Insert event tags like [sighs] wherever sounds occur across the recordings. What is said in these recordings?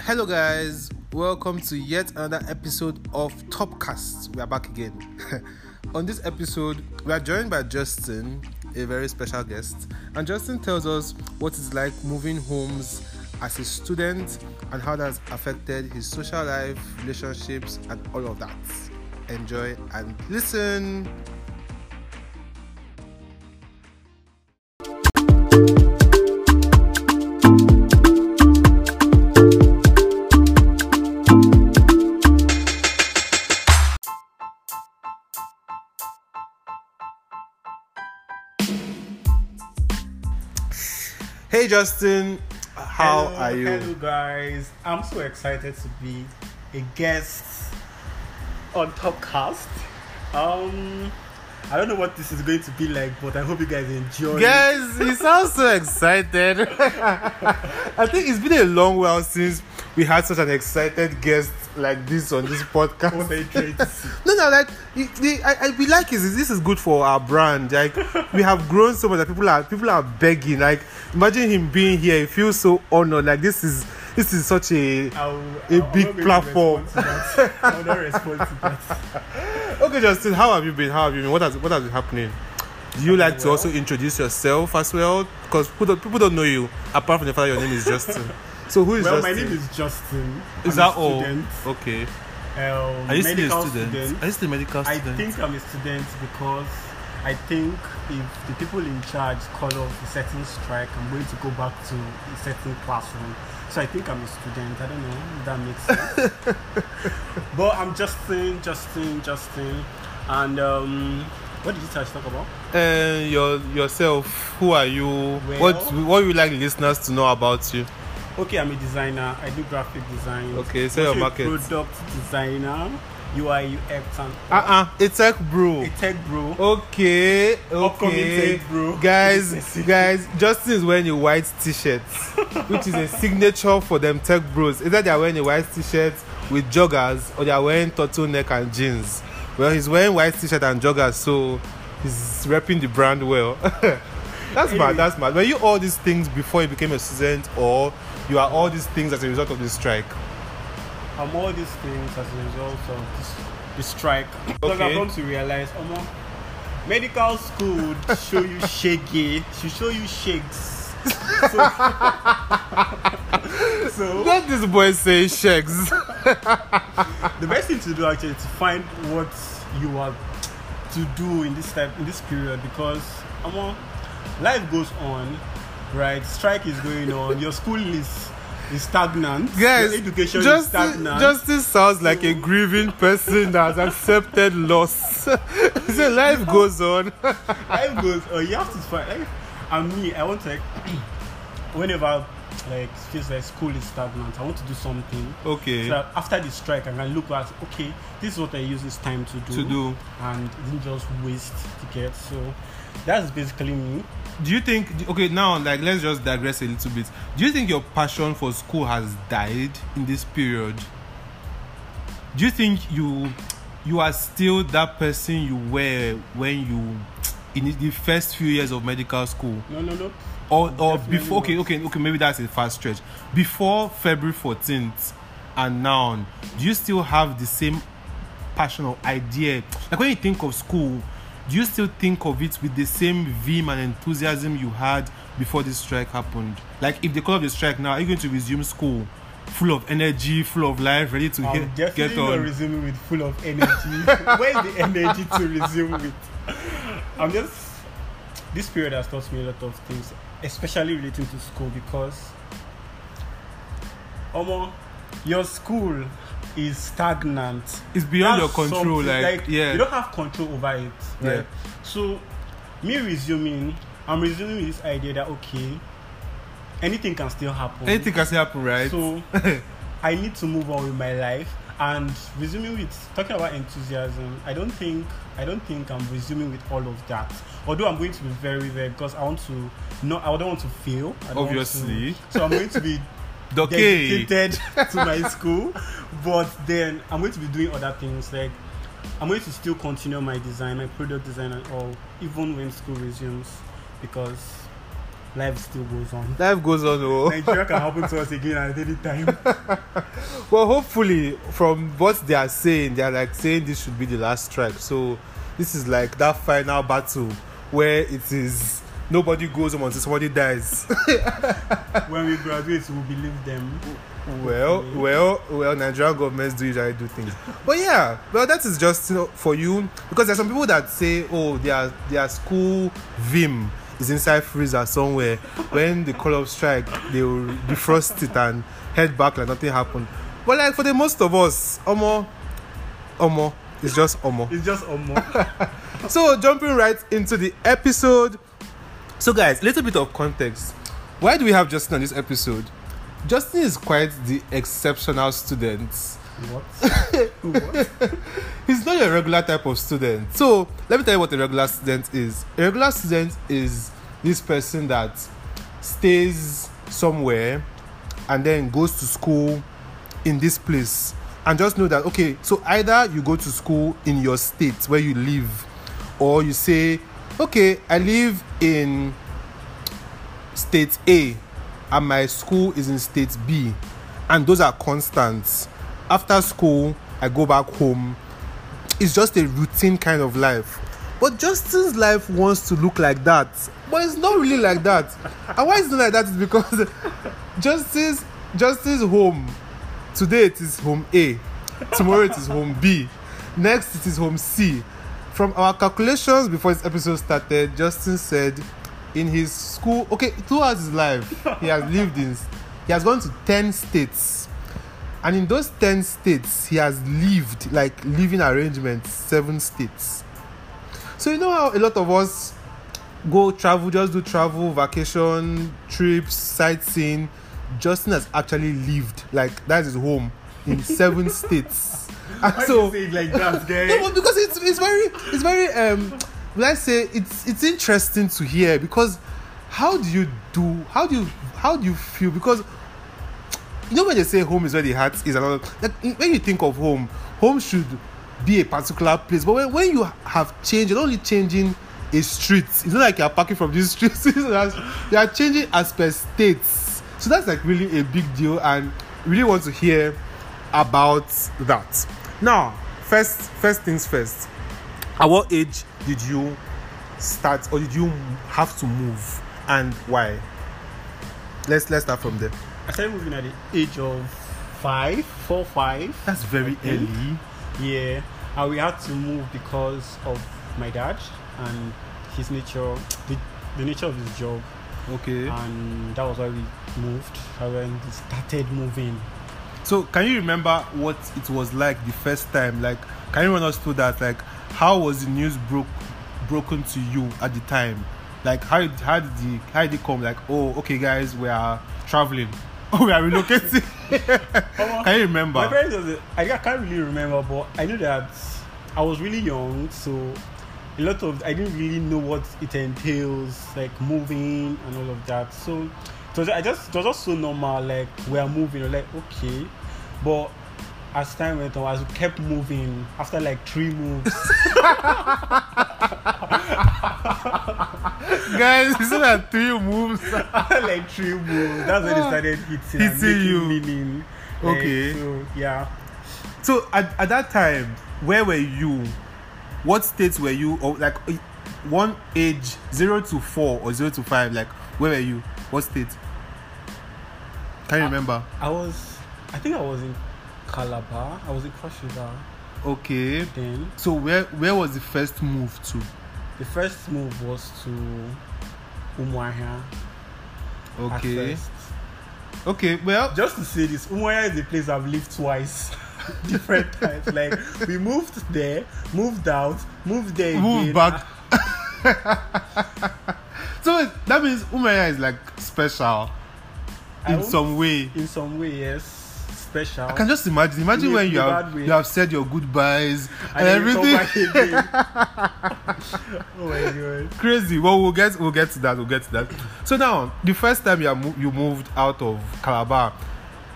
Hello, guys. Welcome to yet another episode of Topcast. We are back again. [laughs] On this episode, we are joined by Justin, a very special guest. And Justin tells us what it's like moving homes as a student and how that's affected his social life, relationships, and all of that. Enjoy and listen. Justin. How hello, are you? Hello, guys. I'm so excited to be a guest on Topcast. Um, I don't know what this is going to be like, but I hope you guys enjoy. Guys, he sounds so excited. [laughs] I think it's been a long while since we had such an excited guest like this on this podcast. are you trying to say? [laughs] No, no, like it- the, I, I we like is this is good for our brand. Like we have grown so much that people are people are begging. Like imagine him being here. He feels so honored. Like this is this is such a I'll, A I'll- big I'm not going to platform. to. I will not respond to that. [laughs] okay. Justin, how have you been? How have you been? What has what has been happening? Do you like to also introduce yourself as well? Because people don't, people don't know you apart from the fact that your name is Justin. [laughs] So who is that? Well, Justin? my name is Justin. Is I'm that a all? Okay. Um, Are you still a student? Are you still a medical student? I think I'm a student because I think if the people in charge call off a certain strike, I'm going to go back to a certain classroom. So I think I'm a student. I don't know if that makes sense. [laughs] but I'm Justin, Justin, Justin. And um, what did you guys talk about? And your yourself, who are you? what what would you like listeners to know about you? Okay, I'm a designer. I do graphic design. Okay, sell your market. Product designer, UI, UX, and Uh uh a tech bro. a tech bro. Okay, okay, tech bro. guys, [laughs] guys. Justin is wearing a white T-shirt, which is a signature for them tech bros. Either they are wearing a white T-shirt with joggers, or they are wearing turtleneck and jeans. Well, he's wearing white T-shirt and joggers, so he's repping the brand well. [laughs] that's mad. That's mad. Were you all these things before you became a student, or you are all these things as a result of the strike? I'm all these things as a result of this, the strike. Because Okay. I've come to realize, Omo, medical school would show you shaggy, should show you shakes. [laughs] So, so Let this boy say shakes. the best thing to do actually is to find what you are to do in this type in this period because Omo, life goes on, right? Strike is going on. Your school is is stagnant. Guys, Your education is Justice, stagnant. Justice sounds like a grieving person that has accepted loss. [laughs] said life goes on. [laughs] life goes oh you have to find like and me i want to like [clears throat] whenever like feels like school is stagnant i want to do something okay. so after the strike i can look at okay this is what i use this time to do To do. and didn't just waste tickets. so that's basically me Do you think okay now like let's just digress a little bit. Do you think your passion for school has died in this period? Do you think you you are still that person you were when you in the first few years of medical school? no no no or or Definitely before okay okay okay maybe that's a fast stretch before february 14th and now do you still have the same passion or idea like when you think of school do you still think of it with the same vim and enthusiasm you had before this strike happened? Like if they call off the strike now are you going to resume school full of energy full of life ready to i'm get, get not on? resuming with full of energy. [laughs] Where's the energy to resume with? I'm just this period has taught me a lot of things especially relating to school because Omo, your school is stagnant it's beyond your control something- like, yeah you don't have control over it right Yeah. so me resuming i'm resuming this idea that okay anything can still happen anything can still happen right so [laughs] I need to move on with my life and resuming with talking about enthusiasm. I don't think I don't think I'm resuming with all of that. Although I'm going to be very very because I want to no I don't want to fail. Want to- Obviously. so I'm going to be [laughs] okay dedicated [laughs] to my school, but then I'm going to be doing other things like I'm going to still continue my design, my product design and all, even when school resumes, because life still goes on. Life goes on. Oh. Nigeria can happen to [laughs] us again at any time. [laughs] well, hopefully, from what they are saying, they are like saying this should be the last strike. So, this is like that final battle where it is nobody goes home until somebody dies. [laughs] when we graduate, we'll believe them. Well, well, well, Nigerian governments do usually do things. But yeah, well, that is just you know, for you because there's some people that say, oh, their their school vim is inside freezer somewhere. When the call of strike, they will defrost it and head back like nothing happened. But like for the most of us, Omo, Omo, it's just Omo. It's just Omo. [laughs] so jumping right into the episode. So guys, a little bit of context. Why do we have Justin on this episode? Justin is quite the exceptional student. What? [laughs] what? He's not a regular type of student. So let me tell you what a regular student is. A regular student is this person that stays somewhere and then goes to school in this place and just know that okay so either you go to school in your state where you live or you say okay i live in state a and my school is in state b. And those are constants. After school i go back home. It's just a routine kind of life. But justin's life wants to look like that. But it's not really like that. And why it's not like that is because [laughs] justin's justice home today it is home a. Tomorrow it is home b. Next it is home c from our calculations before this episode started justin said in his school okay throughout his life he has lived in he has gone to 10 states. And in those 10 states he has lived like living arrangements seven states. So you know how a lot of us go travel just do travel vacation trips sightseeing? Justin has actually lived like that is his home in seven [laughs] states [laughs] Why so do you say it like that, guy? no, but because it's it's very it's very um let's say it's it's interesting to hear because how do you do how do you how do you feel? Because you know when they say home is where the heart is another like when you think of home home should be a particular place. But when, when you have changed you're not only changing a street. It's not like you're parking from this [laughs] street you are changing as per states so that's like really a big deal and really want to hear about that now first first things first. At what age did you start or did you have to move and why? Let's let's start from there. I started moving at the age of five, four, five. that's very early. Yeah, and we had to move because of my dad and his nature, the, the nature of his job, okay. And that was why we moved. And when we started moving, so can you remember what it was like the first time? Like can you run us through that like how was the news broke broken to you at the time? Like how did, how did the how did it come? Like oh okay guys we are traveling. Oh [laughs] we are relocating. [laughs] Can you remember? My parents was I can't really remember, but I know that I was really young, so a lot of I didn't really know what it entails, like moving and all of that. So it was I just it was just so normal, like we are moving, like okay, but as time went on, as we kept moving, after like three moves, [laughs] guys you see that three moves like three moves, that's when it started hitting, Hitting you. meaning. Like, Okay. so yeah. So at, at that time, where were you? What states were you? Or like one age zero to four or zero to five? Like where were you? What state? Can you remember? I was, I think I was in Calabar. I was in Cross River Okay. then. So where where was the first move to? The first move was to Umuahia. Okay. Okay. Well, Just to say this, Umuahia is a place I've lived twice. [laughs] Different times. Like we moved there, moved out, moved there move again. back. [laughs] so that means Umuahia is like special I in some way. In some way, yes, special. I can just imagine. Imagine In when you have way. you have said your goodbyes and, come everything. [laughs] oh my god. crazy. Well, we'll get we'll get to that. We'll get to that. So now, the first time you mo- you moved out of Calabar,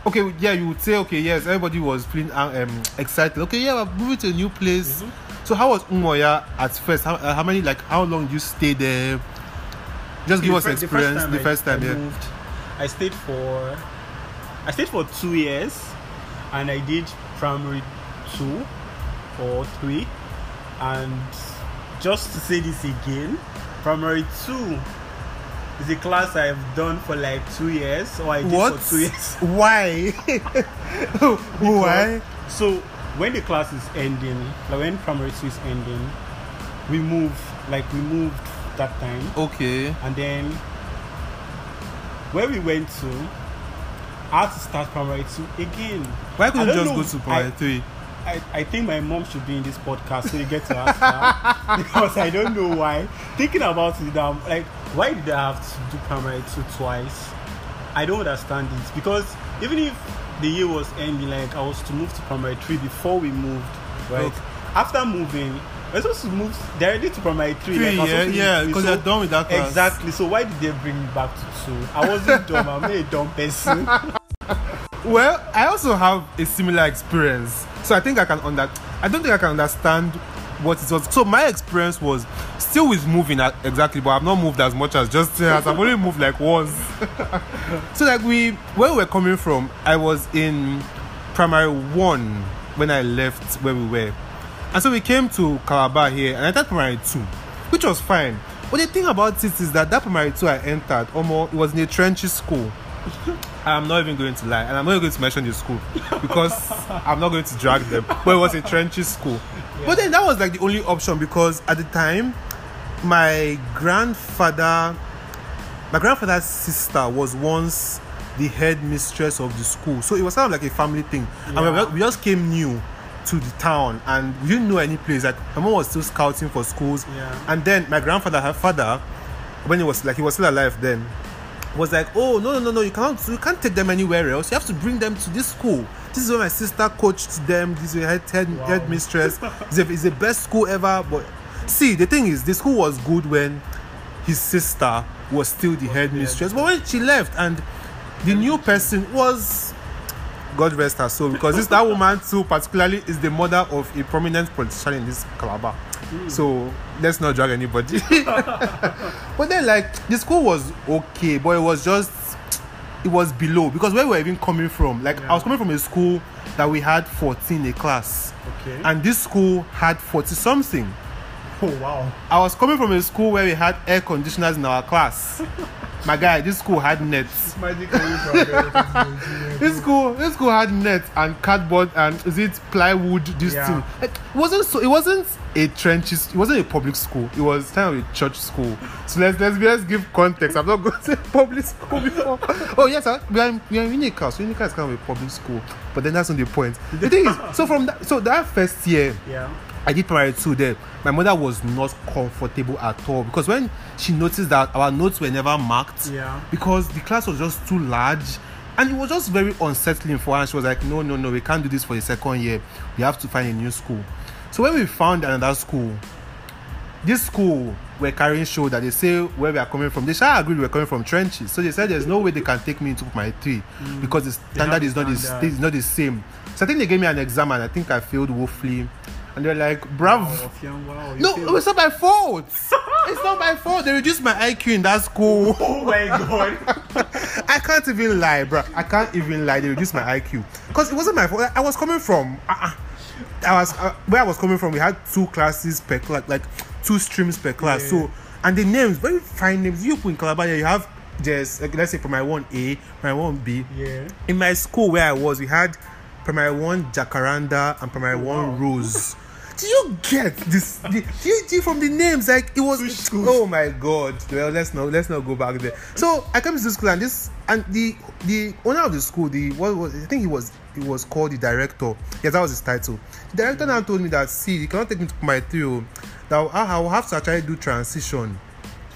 okay, yeah, you would say, okay, yes, everybody was feeling uh, um, excited. Okay, yeah, we're moving to a new place. So how was Umuahia at first? How, uh, how many like how long did you stay there? Just give The us fir- experience the I- first time, I yeah. moved, I stayed for I stayed for two years, and I did primary two or three, and just to say this again, primary two is a class I've done for like two years, or I did What? for two years. [laughs] Why? [laughs] Why? So when the class is ending, like when primary two is ending, we move. Like we moved that time. Okay. and then where we went to I had to start primary two again. Why couldn't you just know. go to primary I- three? I, I think my mom should be in this podcast so you get to ask her [laughs] because I don't know why. Thinking about it now, like why did I have to do primary two twice? I don't understand it because even if the year was ending, like I was to move to primary three before we moved, right? Okay. After moving, Was supposed to move directly to primary three. Three, like, yeah, yeah, because so- you're done with that class. Exactly. So why did they bring me back to two? I wasn't [laughs] dumb. I'm not a dumb person. [laughs] Well, I also have a similar experience, so I think I can under. I don't think I can understand what it was. So my experience was still with moving uh, exactly, but I've not moved as much as just as I've only [laughs] moved like once. so like we, where we were coming from, I was in primary one when I left where we were, and so we came to Calabar here, and I entered primary two, which was fine. But the thing about it is that that primary two I entered, almost it was in a trenchy school. [laughs] I'm not even going to lie, and I'm not going to mention the school because I'm not going to drag them. But it was a trenchy school. But then that was like the only option because at the time, my grandfather, my grandfather's sister was once the head mistress of the school, so it was kind of like a family thing. And Yeah. we, we just came new to the town, and we didn't know any place. Like my mom was still scouting for schools, Yeah. and then my grandfather, her father, when he was like he was still alive then was like, oh no no no no, you cannot you can't take them anywhere else. You have to bring them to this school. This is where my sister coached them. This is head head, Wow. head mistress. [laughs] It's, the- it's the best school ever. But see, the thing is, the school was good when his sister was still the head the head mistress. But when she left and the new person was God rest her soul because this that woman too particularly is the mother of a prominent politician in this Calabar. Hmm. So let's not drag anybody. [laughs] but then like the school was okay, but it was just it was below because where we were even coming from, like I was coming from a school that we had 14 a class, Okay. and this school had 40 something. oh wow. I was coming from a school where we had air conditioners in our class. [laughs] My guy, this school had nets. Magic coming from there. This school, this school had nets and cardboard and is it plywood? This Yeah. thing. Like, it wasn't so. It wasn't a trenches. It wasn't a public school. It was kind of a church school. So let's let's, let's give context. I've not gone to public school before. oh yes, sir. We are we are in Unical. So Unical is kind of a public school. But then that's not the point. The thing is, so from that, so that first year, Yeah. I did primary two there. My mother was not comfortable at all because when she noticed that our notes were never marked, Yeah. because the class was just too large and it was just very unsettling for her. And she was like, No, no, no, we can't do this for the second year. We have to find a new school. So when we found another school, this school were carrying show that they say where we are coming from. They shall agree we were coming from trenches. So they said there's no way they can take me into my three mm. because the standard is not the, standard. is not the same. So I think they gave me an exam and I think I failed woefully. And they're like, bravo. Wow, Fian, wow, No, feel- it's not my fault. [laughs] it's not my fault. They reduced my IQ in that school. Oh my god. [laughs] I can't even lie, bro. I can't even lie. They reduced my IQ because it wasn't my fault. I was coming from. Uh, I was uh, where I was coming from. We had two classes per class, like two streams per class. Yeah. So and the names, very fine names. You put in Calabar, you have just like, let's say primary one A, primary one B. yeah. In my school where I was, we had primary one Jacaranda and primary one wow. Rose. Do you get this? The, do you see from the names? Like it was. Which school? Oh my god! Well, let's not let's not go back there. So I came to this school and this and the the owner of the school, the what was I think he was he was called the director. Yes, that was his title. The director now told me that see, you cannot take me to my three. oh, That I will have to actually do transition.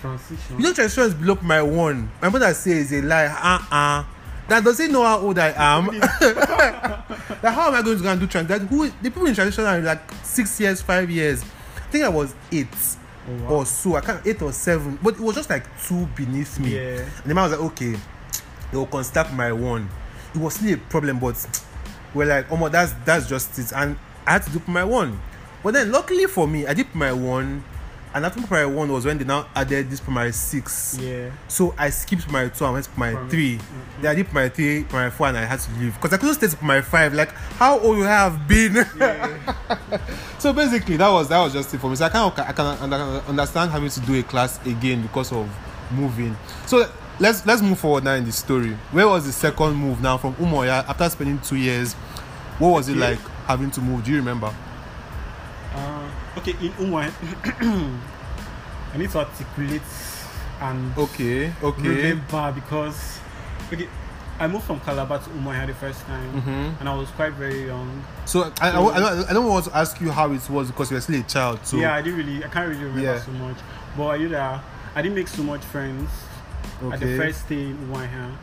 Transition. You know, transition is below my one. My mother says a lie. Uh uh That doesn't know how old I am? like, [laughs] how am I going to go and do transition? Who the people in transition are like six years, five years. I think I was eight Oh, wow. or so. I can't eight or seven, but it was just like two beneath me. Yeah. And the man was like, okay, they will construct my one. It was still a problem, but we're like, oh my, that's that's just it. And I had to do my one. But then, luckily for me, I did my one and after primary one was when they now added this primary six. Yeah. So I skipped primary two and went to primary Primary- three. Mhm. Then I did primary three, primary four, and I had to leave because I couldn't stay to primary five. Like, how old you have been? Yeah. [laughs] so basically, that was that was just it for me. So I of I can under- understand having to do a class again because of moving. So let's let's move forward now in the story. Where was the second move now from Umuahia after spending two years? What was it like having to move? Do you remember? Uh, okay, in Umwa, [clears throat] I need to articulate and Okay, okay. remember because okay, I moved from Calabar to Umuahia the first time, Mm-hmm. and I was quite very young. So I, I, I, don't, I don't want to ask you how it was because you were still a child. So yeah, I didn't really, I can't really remember Yeah. so much. But I knew that I didn't make so much friends at the first day in Umuahia.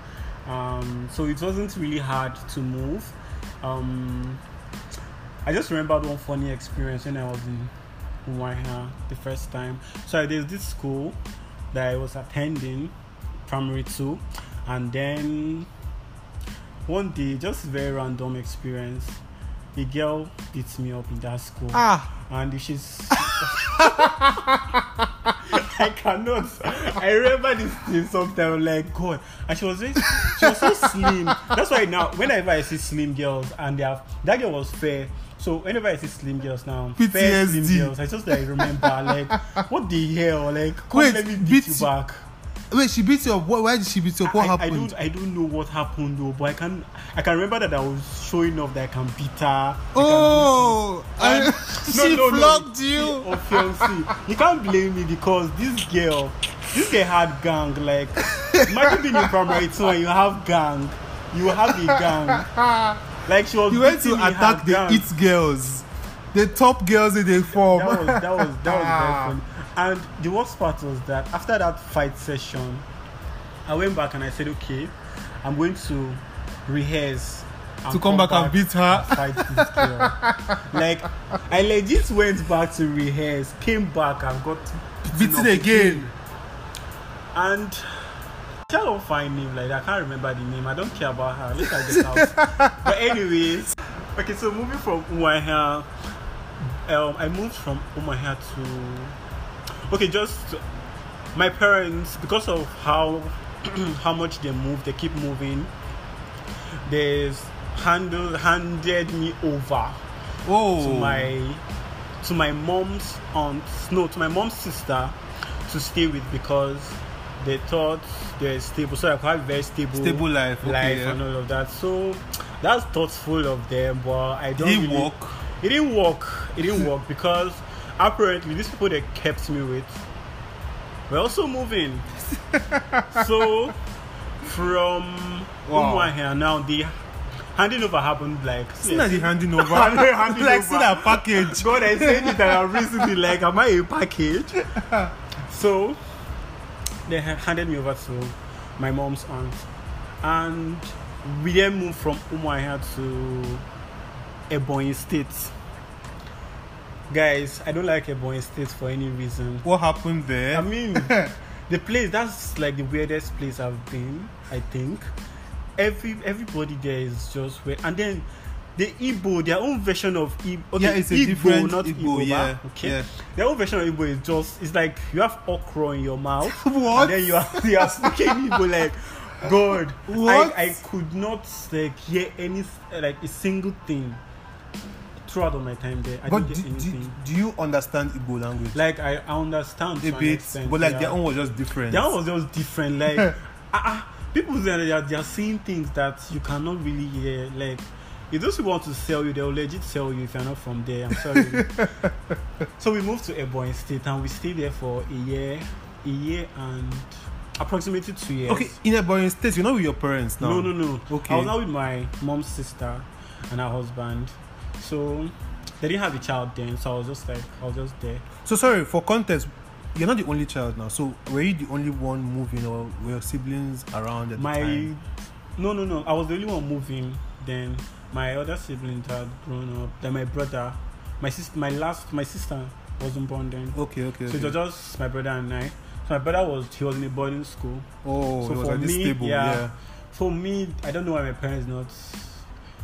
Um, so it wasn't really hard to move. Um, I just remembered one funny experience when I was in Umuahia the first time. So there's this school that I was attending, primary two, and then one day, just very random experience, a girl beats me up in that school ah, and she's [laughs] I cannot. I remember this thing sometimes like God, and she was very, she was so slim. That's why now whenever I see slim girls and they have that girl was fair. So whenever I see slim girls now, fair slim girls, I just like remember like what the hell like come Wait, let me beat beat you you- back. wait, she beat you up. Why, did she beat you up? What I, I happened? don't I don't know what happened though, but I can I can remember that I was showing off that I can beat her. I can oh, I, And- [laughs] she flogged you. Or fiancé. You can't blame me because this girl, this girl had gang. Like, imagine being in primary two and you have gang. You have a gang. [laughs] Like she was. You went to attack the gang. it girls, the top girls in the form. That was that was that was very funny. And the worst part was that after that fight session, I went back and I said, okay, I'm going to rehearse. To come back and beat her. and fight this girl. like I legit went back to rehearse, came back and got Beaten up again. And I don't find name like that. I can't remember the name. I don't care about her. Let's get out. [laughs] but anyways, okay. So moving from Umuahia, um, I moved from Umuahia to okay. Just my parents because of how [clears throat] how much they move, they keep moving. They handled handed me over Oh, to my to my mom's aunt no to my mom's sister to stay with because they thought they're stable so I have very stable stable life. Okay, life yeah. and all of that so that's thoughtful of them but I don't Did it really, work? it didn't work it didn't work because apparently these people they kept me with were also moving [laughs] so from Wow. Umuahia now the handing over happened like See now the handing over. [laughs] Handing [laughs] like over. see that package. God, I said it and I'm recently like, am I a package? so they handed me over to my mom's aunt, and we then moved from Umuahia to Ebonyi State. Guys, I don't like Ebonyi State for any reason. What happened there? I mean, [laughs] the place that's like the weirdest place I've been. I think every everybody there is just weird, and then the Igbo, their own version of Igbo. Okay, yeah, it's a Igbo, different not Igbo. Igbo, yeah, okay. yeah. Their own version of Igbo is just it's like you have okra in your mouth, [laughs] What? and then you are you are speaking Igbo like. [laughs] God, What? I, I could not like hear any like a single thing throughout all my time there. I But didn't do, get do, anything. do you understand Igbo language? like I, I understand a bit, but like yeah. their own was just different. That was just different. Like, uh, [laughs] uh, people there, they are, they are seeing things that you cannot really hear. Like, if those people want to sell you, they'll legit sell you if you're not from there. I'm sorry. [laughs] so we moved to Ebonyi State and we stayed there for a year, a year and approximately two years. Okay, in Ebonyi state, you're not with your parents now. No, no, no. Okay. I was not with my mom's sister and her husband. So they didn't have a child then, so I was just like, I was just there. So sorry for context. You're not the only child now. So were you the only one moving, or were your siblings around at my the time? no no no i was the only one moving then my other siblings had grown up then my brother my sister my last my sister wasn't born then Okay, okay. so it okay. was just my brother and i so my brother was he was in a boarding school oh, so it was for like me, stable. yeah. Yeah. for me i don't know why my parents not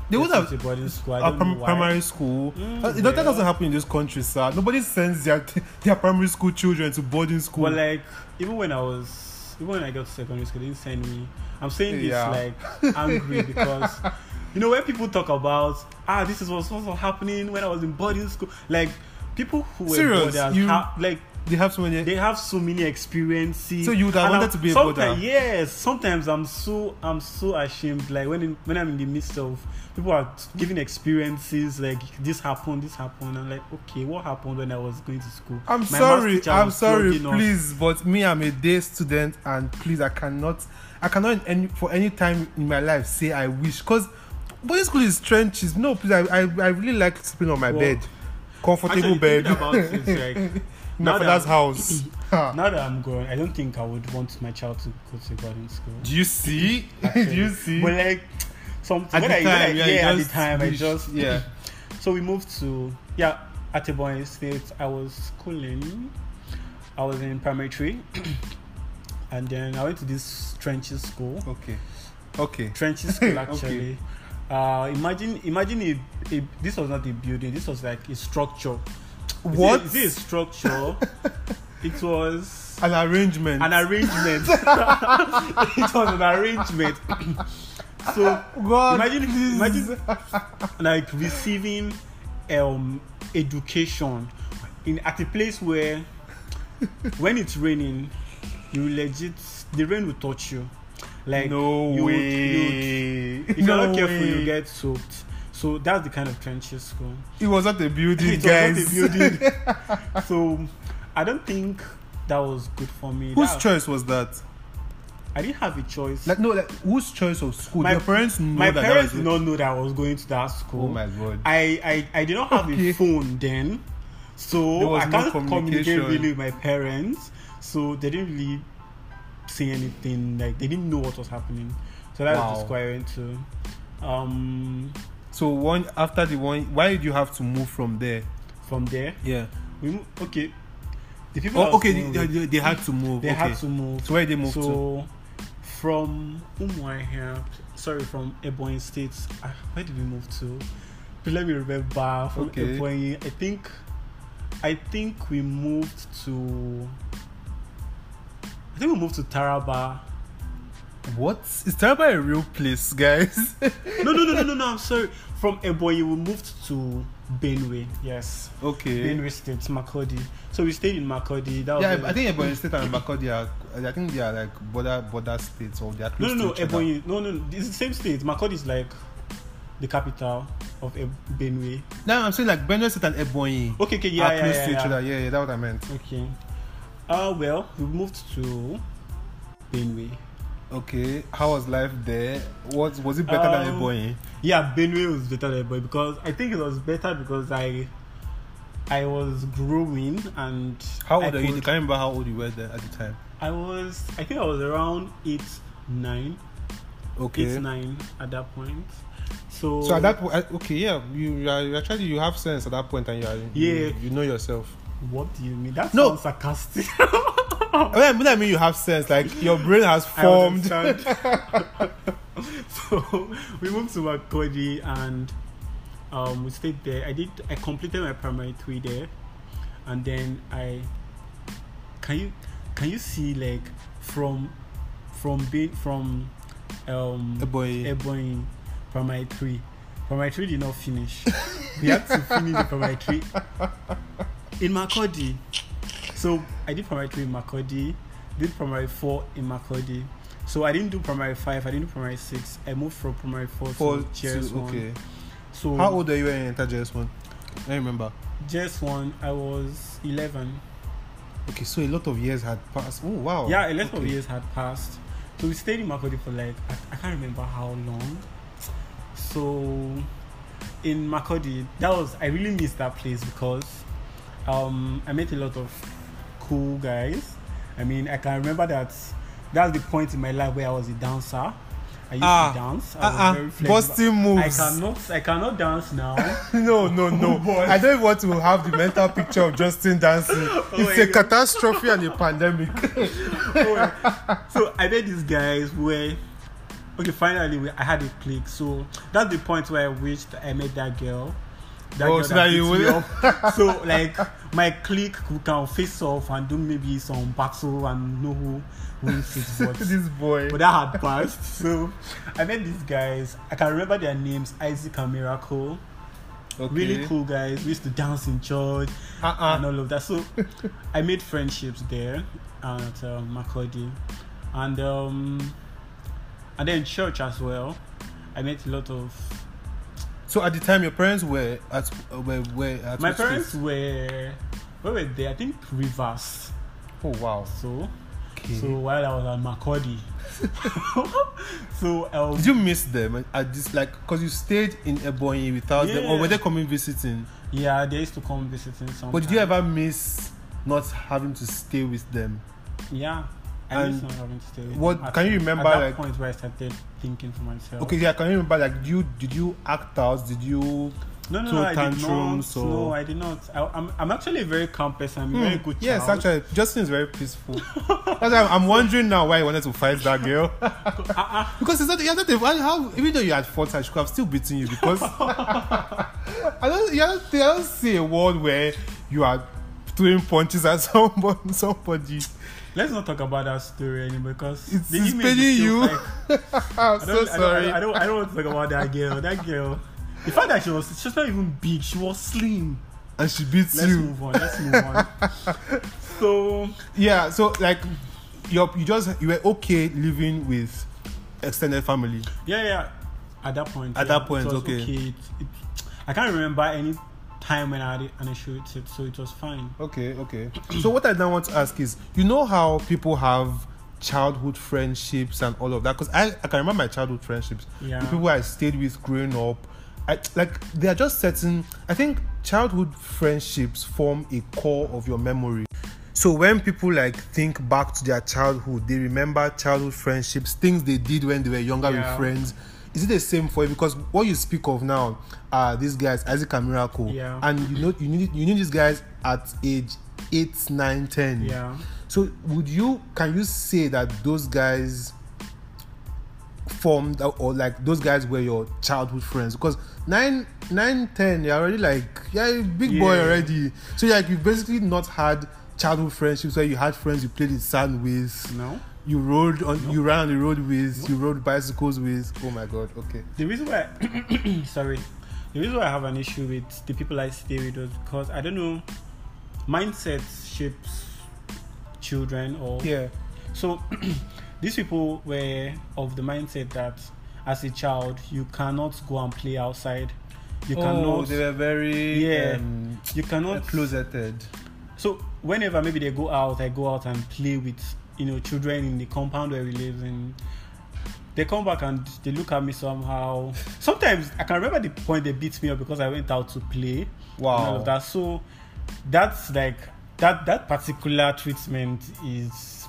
They would get have- into boarding school. I don't prim- know why. primary school. Mm, you know, that doesn't happen in this country, sir. Nobody sends their their primary school children to boarding school. But like even when I was even when I got to secondary school, they didn't send me. I'm saying this Yeah. like angry because [laughs] you know when people talk about ah this is what's also happening when I was in boarding school, like people who were Serious? boarders You- ha- like they have so many. they have so many experiences. So you would have And wanted I'm- to be a sometimes- boarder? Yes, sometimes I'm so I'm so ashamed. Like when in, when I'm in the midst of people are giving experiences, like this happened, this happened. I'm like, okay, what happened when I was going to school? I'm My maths sorry. teacher I'm was sorry. flogging us. Please, but me, I'm a day student, and please, I cannot. I cannot in any, for any time in my life say I wish because boarding school is trenches. No, please. I I, I really like sleeping on my Well, bed, comfortable Actually, bed. about [laughs] like, my now that father's I'm- house. [coughs] Now that I'm grown, I don't think I would want my child to go to boarding school. Do you see? [laughs] Do you see? But like, some At the I, time, yeah, yeah, at the time, I just yeah. [coughs] So we moved to yeah at Ebonyi State. I was schooling. I was in primary three, [coughs] and then I went to this trenches school. Okay. Okay. Trenches school Okay. Uh, imagine imagine if, if this was not a building. This was like a structure. Is it- What? Is it a structure? [laughs] it was An arrangement. an arrangement. [laughs] it was an arrangement. [clears throat] so God, imagine imagine [laughs] like receiving um education in at a place where when it's raining you legit the rain will touch you like no you way. if you're no not careful way. you get soaked so that's the kind of trenches school It was not a building, [laughs] it guys. was not a building [laughs] so i don't think that was good for me Whose That- choice was that? i didn't have a choice Like no, like whose choice of school? My- Your parents know my that parents that did not know that i was going to that oh school Oh my god. I, I, I did not have Okay. a phone then, so I no can't communicate really with my parents. So they didn't really say anything. Like they didn't know what was happening. So that's Wow. the school I went to. Um, So one after the one, why did you have to move from there? from there, Yeah. we okay. The people. Oh, okay. They, they, they had to move. they okay. had to move. So where they moved to? so from Umuahia, sorry, from Ebonyi State. Uh, where did we move to? Please let me remember. From Okay. Ebonyi, I think, I think we moved to. I think we moved to Taraba. What is Taraba a real place, guys? No, no, no, no, no, no. I'm sorry. From Ebonyi, we moved to Benue. Yes, okay. Benue State, Makurdi. So we stayed in Makurdi. That was Yeah, the- I think Ebonyi [coughs] State and Makurdi are. I think they are like border border states or they are No, close no, no, to each other. Ebonyi. No, no, it's the same state. Makurdi is like the capital of Eb- Benue. No, I'm saying like Benue State and Ebonyi Okay, okay, yeah, are yeah, close yeah, to each yeah. other. Yeah, yeah, that's what I meant. Okay. Uh, well, we moved to Benue. Okay, how was life there? Was was it better than Um, Ebonyi? Yeah, Benue was better than Ebonyi because I think it was better because I I was growing and How I old are you? could- Can you remember how old you were there at the time? I was I think I was around eight, nine, Okay. eight, nine at that point. So So at that point, okay, yeah, you, you are actually you have sense at that point, and you are Yeah. you, you know yourself. What do you mean? That No. sounds sarcastic. [laughs] I mean, I mean, you have sense. Like your brain has formed. [laughs] so we moved to Makurdi and um, we stayed there. I did. I completed my primary three there, and then I. Can you can you see like from from being from um Ebonyi. Ebonyi primary three. Primary three did not finish. we had to finish the primary three in Makurdi. So I did primary three in Makurdi, did primary four in Makurdi. So I didn't do primary five, I didn't do primary six. I moved from primary four, Four to JS one. okay. So How old are you when you entered JS one? I remember. JS one, I was eleven. Okay, so a lot of years had passed. Oh wow. Yeah, a lot of years had passed. So we stayed in Makurdi for like I, I can't remember how long. So in Makurdi, that was I really missed that place because um I met a lot of cool guys. I mean, I can remember that that's the point in my life where I was a dancer. I used Ah, to dance. I was Uh-uh. very flexible. Busting I cannot I cannot dance now. [laughs] no, no, no. boy. I don't want to have the mental picture of Justin dancing. [laughs] it's a God. catastrophe and a pandemic. [laughs] so I met these guys where okay, finally we, I had a click. So that's the point where I wished I met that girl. That Oh, so that you me would- up. [laughs] so like my clique we can face off and do maybe some battle and know who wins it. [laughs] But, this boy. but that had passed. So I met these guys. I can remember their names: Isaac and Miracle. Okay. Really cool guys. We used to dance in church Uh-uh. and all of that. So I made friendships there at um, Makurdi, and um, and then church as well. I met a lot of So at the time, your parents were at uh, were, were at my parents place? were where were they? I think Rivers. Oh wow. So Okay. so while I was at Makurdi, [laughs] so um, Did you miss them at this like because you stayed in Ebonyi without them, or Yeah. were they coming visiting? yeah, they used to come visiting sometimes. But did you ever miss not having to stay with them? Yeah. I miss And not having to stay with what- them. Can you remember, at that like- point where I started thinking for myself? Okay, yeah, can you remember like did you did you act out? Did you No, no, no, I did not. No, I did not. I, I'm, I'm actually a very calm person. I'm a very Hmm, good Yes, child. actually, Justin is very peaceful. That's why I'm wondering now why he wanted to fight that girl. Uh-uh. [laughs] because it's not, you're not how, even though you had fought her, she could have still beaten you. Because [laughs] I don't, you don't, I don't see a world where you are throwing punches at [laughs] somebody. somebody. Let's not talk about that story anymore because It's- it's paining you. fake. [laughs] I'm I so don't, I, don't, sorry. I, don't, I don't want to talk about that girl. That girl. The fact that she was, she's not even big. She was slim. and she beats Let's you. move on. Let's move on. [laughs] so Yeah, so like, you you just you were okay living with extended family. yeah, yeah. At that point. At yeah, that point, was okay. It, it, I can't remember any time when I had an issue with it, so it was fine. Okay, okay. [clears throat] so what I now want to ask is, you know how people have childhood friendships and all of that? Because I, I can remember my childhood friendships. Yeah. The people I stayed with growing up. I, like they are just certain. I think childhood friendships form a core of your memory. So when people like think back to their childhood, they remember childhood friendships, things they did when they were younger Yeah. with friends. Is it the same for you? Because what you speak of now are these guys, Isaac and Miracle, Yeah. and you know you need you need these guys at age eight, nine, ten. Yeah. So would you can you say that those guys formed or like those guys were your childhood friends? Because nine, nine, ten, you're already like yeah, a big boy already. So like you basically not had childhood friendships where you had friends you played in sand with, No. You rode on, you ran on the road with, you rode bicycles with. Oh my god, okay. The reason why, [coughs] sorry, the reason why I have an issue with the people I stay with was because I don't know, mindset shapes children or Yeah. so. [coughs] these people were of the mindset that as a child you cannot go and play outside. You oh, cannot. they were very Yeah. um, you cannot closeted. So whenever maybe they go out, I go out and play with you know children in the compound where we live in. They come back and they look at me somehow. [laughs] Sometimes I can remember the point they beat me up because I went out to play. Wow. that. So that's like that that particular treatment is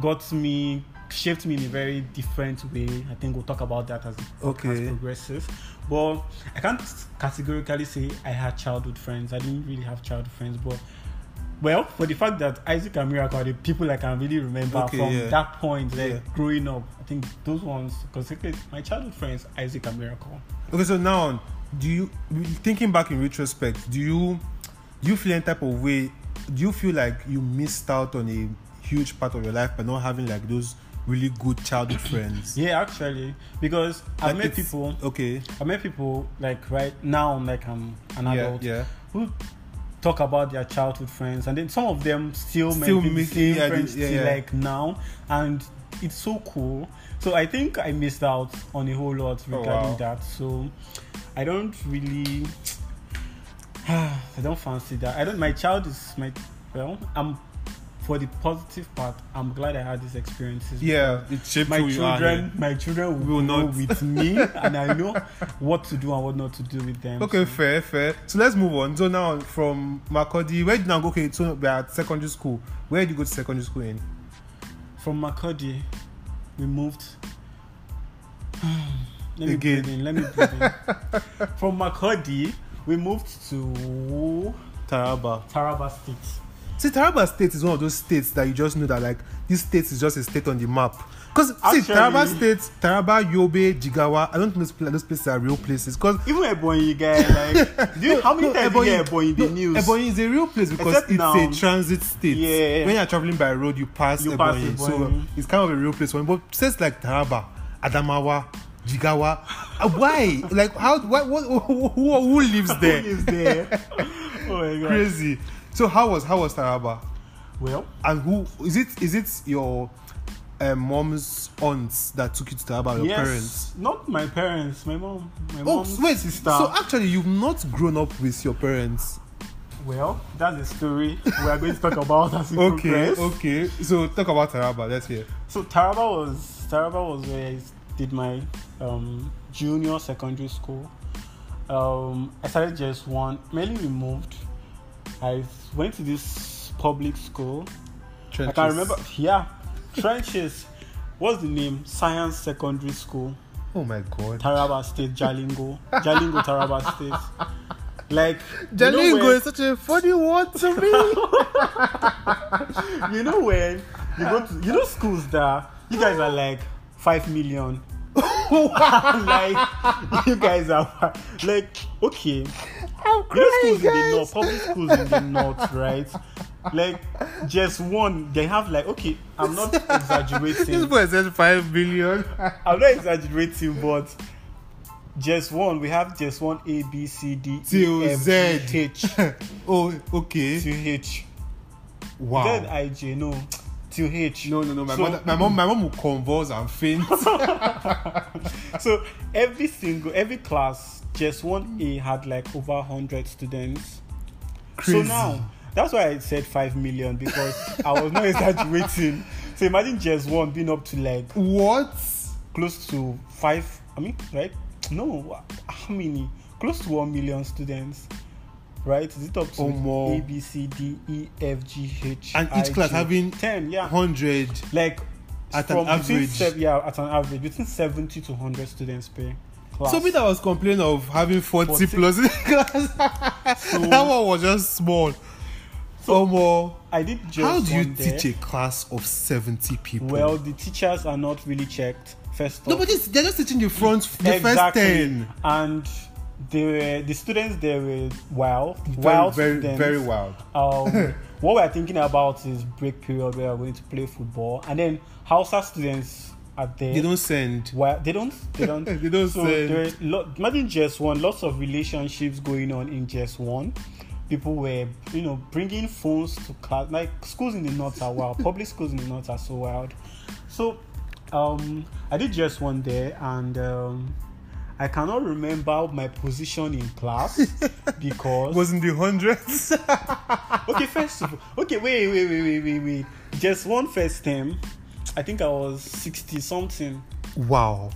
got me shaped me in a very different way. I think we'll talk about that as Okay. progresses. But I can't categorically say I had childhood friends. I didn't really have childhood friends, but well, for the fact that Isaac and Miracle are the people I can really remember Okay, from yeah. that point, like Yeah. growing up, I think those ones, because my childhood friends, Isaac and Miracle. Okay, so now, do you thinking back in retrospect, do you do you feel any type of way? Do you feel like you missed out on a huge part of your life by not having like those really good childhood [clears throat] friends? Yeah, actually, because I've Like met people. Okay. I met people like right now, like I'm an Yeah. adult, Yeah. who talk about their childhood friends, and then some of them still, Still maintain the same yeah, friends yeah, till yeah. like now, and it's so cool. So I think I missed out on a whole lot Oh, regarding wow. that. So I don't really, [sighs] I don't fancy that. I don't. My child is my well. I'm for the positive part. I'm glad I had these experiences. Yeah. It shaped my who you are. children, my children will, Will not. with me, [laughs] and I know what to do and what not to do with them. Okay, fair, fair. So let's move on. So now from Makurdi, where did you now go? Okay, so we're at secondary school. Where did you go to secondary school in? From Makurdi, we moved. [sighs] Let me Again. breathe in. Let me breathe in. [laughs] From Makurdi, we moved to Taraba. Taraba State. See, Taraba State is one of those states that you just know that like this state is just a state on the map. Because see, Taraba State, Taraba, Yobe, Jigawa. I don't think those, pla- those places are real places. Because Even Ebonyi guy, like, do you, how many times do you hear Ebonyi in the news? Ebonyi is a real place because Except it's now. a transit state. Yeah. When you're traveling by road, you pass You Ebonyi. pass So Ebonyi. it's kind of a real place. But states like Taraba, Adamawa, Jigawa, uh, why? Like how? Why, what, [laughs] who, who, who lives Who there? is there? [laughs] oh my god. Crazy. So how was how was Taraba? Well, And who is it? Is it your um, mom's aunts that took you to Taraba? Your yes, parents? not my parents, my mom, my Oh mom's wait, sister. so actually you've not grown up with your parents. well, that's a story we are going to talk about as we [laughs] Okay, progress. okay. So talk about Taraba. Let's hear. So Taraba was Taraba was where I did my um, junior secondary school. Um, I started just one. Mainly we moved. I went to this public school. I can remember. Yeah, trenches. What's the name? Science Secondary School, Oh my god. Taraba State, Jalingo, Jalingo, Taraba State. Like you know Jalingo when- is such a funny word to me. [laughs] you know when you go to you know schools that you guys are like five million [laughs] like you guys are like okay I'm you know schools in the north public schools in the north right like just one they have like okay i'm not [laughs] exaggerating. This boy said five billion. [laughs] i'm not exaggerating but just one we have just one a b c d Till e f g h oh, okay. to h Wow. z i j no to h No, no, no. My So- mother, my mom, my mom will convulse and faint. [laughs] [laughs] so every single every class just one a had like over 100 students Crazy. so now that's why i said 5 million because i was not [laughs] exaggerating so imagine just one being up to like what? close to 5 i mean right no how many close to 1 million students right is it up to Omo. a b c d e f g h And each I, class J? having 10 yeah Hundred. like At an average. sev- yeah at an average between 70 to 100 students per class So me that was complaining of having 40, 40. plus in class. So- [laughs] that one was just small. So- Omo. I did just How do you one there. teach a class of 70 people? Well, the teachers are not really checked. First no, off, but they're just teaching the front, the exactly. first 10. and they were the students. They were wild, Very, wild very, students. very wild. Um, [laughs] what we're thinking about is break period where we're going to play football, and then Hausa students are there. They don't send. Well, they don't. They don't. [laughs] They don't so send. there are lo- imagine just one. Lots of relationships going on in just one. People were, you know, bringing phones to class. Like schools in the north are wild. [laughs] Public schools in the north are so wild. So, um, I did just one there, and um, I cannot remember my position in class [laughs] because was in the hundreds. [laughs] okay, first of all, okay, wait, wait, wait, wait, wait, wait. Just one first time, I think I was sixty something. wow.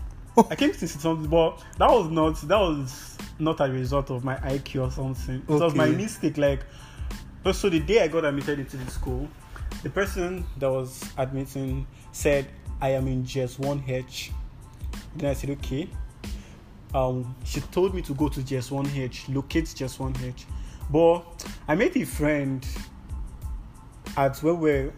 I came to sixty something, but that was not that was not a result of my IQ or something. It was my mistake. Like, so the day I got admitted into the school, the person that was admitting said I am in just one H. Then I said okay um, she told me to go to JS1H, locate JS1H. But I made a friend at where we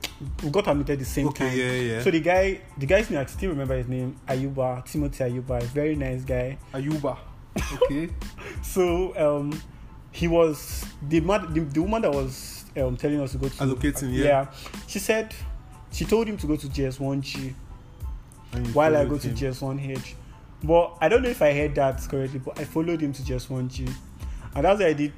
we got admitted the same okay, time. Yeah, yeah. So the guy, the guy's name, I still remember his name, Ayuba, Timothy Ayuba, very nice guy. Ayuba. [laughs] Okay. so um, he was the, man, the, the woman that was um, telling us to go to allocating. Yeah. yeah. She said she told him to go to JS1G, while I go him. to JS1H. But I don't know if I heard that correctly, but I followed him to just one G, and that's what I did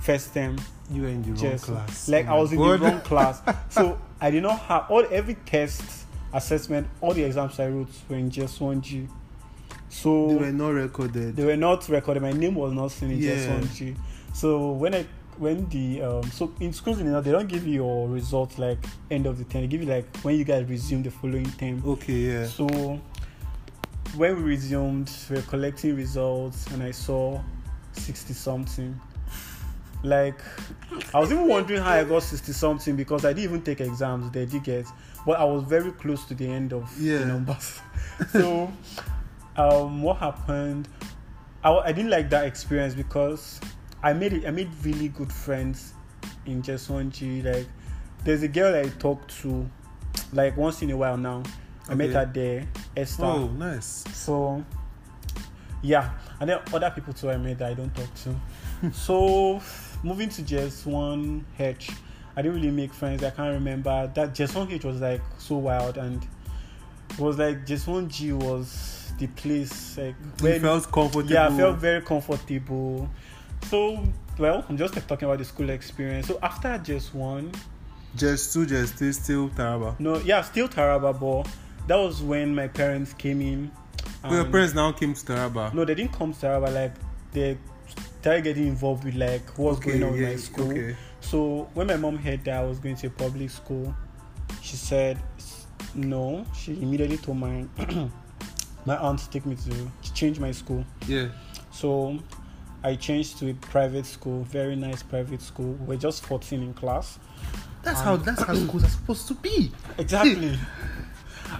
first time. You were in the wrong class. like Oh I was in the wrong class, [laughs] so I did not have all every test, assessment, all the exams I wrote were in just one G. So They were not recorded. they were not recorded. My name was not seen in Yeah. GS1G. So when I when the um so in schools you know they don't give you your results like end of the term. They give you like when you guys resume the following term. Okay, yeah. So when we resumed, we were collecting results, and I saw sixty something. Like I was even wondering how I got sixty something because I didn't even take exams. They did get, but I was very close to the end of Yeah. the numbers. [laughs] so um, what happened? I, I didn't like that experience because I made it. I made really good friends in just one G. Like there's a girl I talk to like once in a while now. I met her there, Esther. Oh, nice. So yeah, and then other people too I met that I don't talk to. [laughs] so moving to Jess One H, I didn't really make friends. I can't remember that Jess One H was like so wild and it was like Jess One G was the place like You felt comfortable. yeah, I felt very comfortable. So well, I'm just like, talking about the school experience. So after Jess One, just two, just three, still Taraba. no, yeah, still Taraba, but that was when my parents came in. But your parents now came to Taraba. No, they didn't come to Taraba. Like they started getting involved with like what's going on with my school. Okay. So when my mom heard that I was going to a public school, she said no. She immediately told my [clears throat] my aunt to take me to to change my school. Yeah. So I changed to a private school, very nice private school. We're just 14 in class. That's how that's how schools are supposed to be. Exactly. [laughs]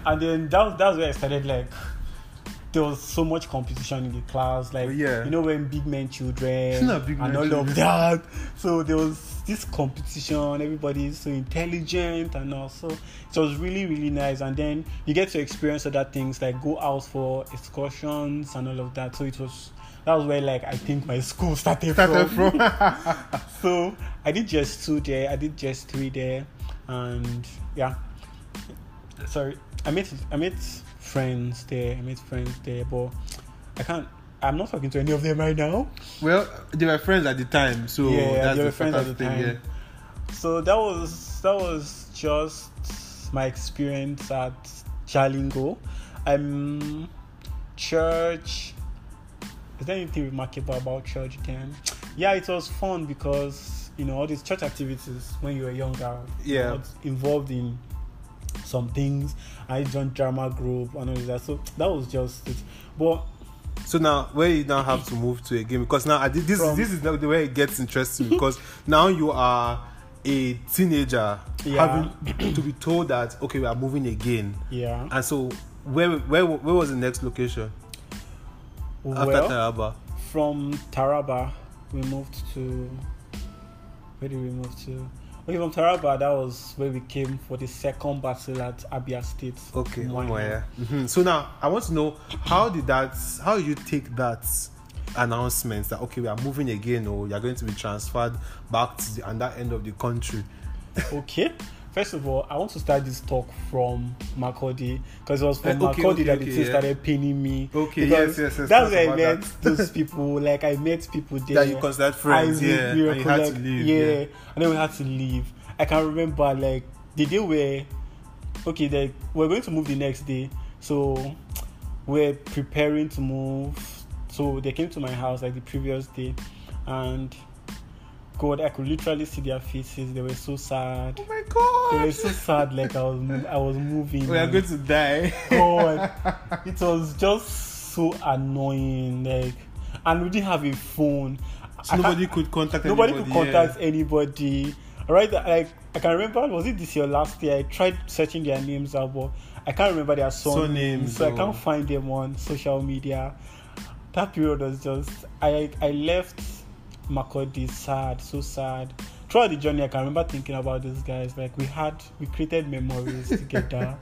and then that that's where I started like there was so much competition in the class, like Yeah. you know when big men children big and all children. of that. So there was this competition, everybody is so intelligent and also it was really, really nice. And then you get to experience other things like go out for excursions and all of that. So it was that was where like I think my [laughs] school started, Started from. from. [laughs] [laughs] so I did just two there, I did just three there, and yeah. Sorry, I met I met friends there. I met friends there, but I can't. I'm not talking to any of them right now. well, they were friends at the time, so Yeah, that's they the were friends at the thing, time. So that was that was just my experience at Jalingo. Um, church. Is there anything remarkable about church then? Yeah, it was fun because you know all these church activities when you were younger. you Yeah. involved in some things. I joined drama group and all that. So that was just it. But So now, where you now have to move to again because now I did this. From- this is now the way it gets interesting because [laughs] now you are a teenager Yeah. having [clears throat] to be told that okay we are moving again, yeah, and so where where where was the next location after well, Taraba? from Taraba, we moved to. Where did we move to? Okay, from Taraba, that was where we came for the second battle at Abia State. Okay. Umuahia. Mhm. So now I want to know how did that? How did you take that announcement that okay we are moving again or you are going to be transferred back to the other end of the country? Okay. [laughs] First of all, I want to start this talk from Makurdi because it was from Eh, okay, Makurdi okay, that okay, the thing yeah. started paining me. Okay, because yes, yes, yes, That's where I met that. those people. Like I met people there. That you considered friends, Isaac, yeah, and you had to leave, Yeah. yeah. and then we had to leave. I can remember like the day where, okay, like we're going to move the next day, so we're preparing to move. So they came to my house like the previous day, and God, I could literally see their faces. They were so sad. Oh my God! They were so sad, like I was, I was moving. We are going to die. God, [laughs] it was just so annoying. Like, and we didn't have a phone. So nobody could contact nobody anybody. could contact anybody. Right? Like, I can remember. Was it this year, last year? I tried searching their names out, but I can't remember their surnames, Surnames, so I oh. can't find them on social media. That period was just. I I left Makurdi sad, so sad. Throughout the journey, I can remember thinking about these guys. Like we had, we created memories [laughs] together.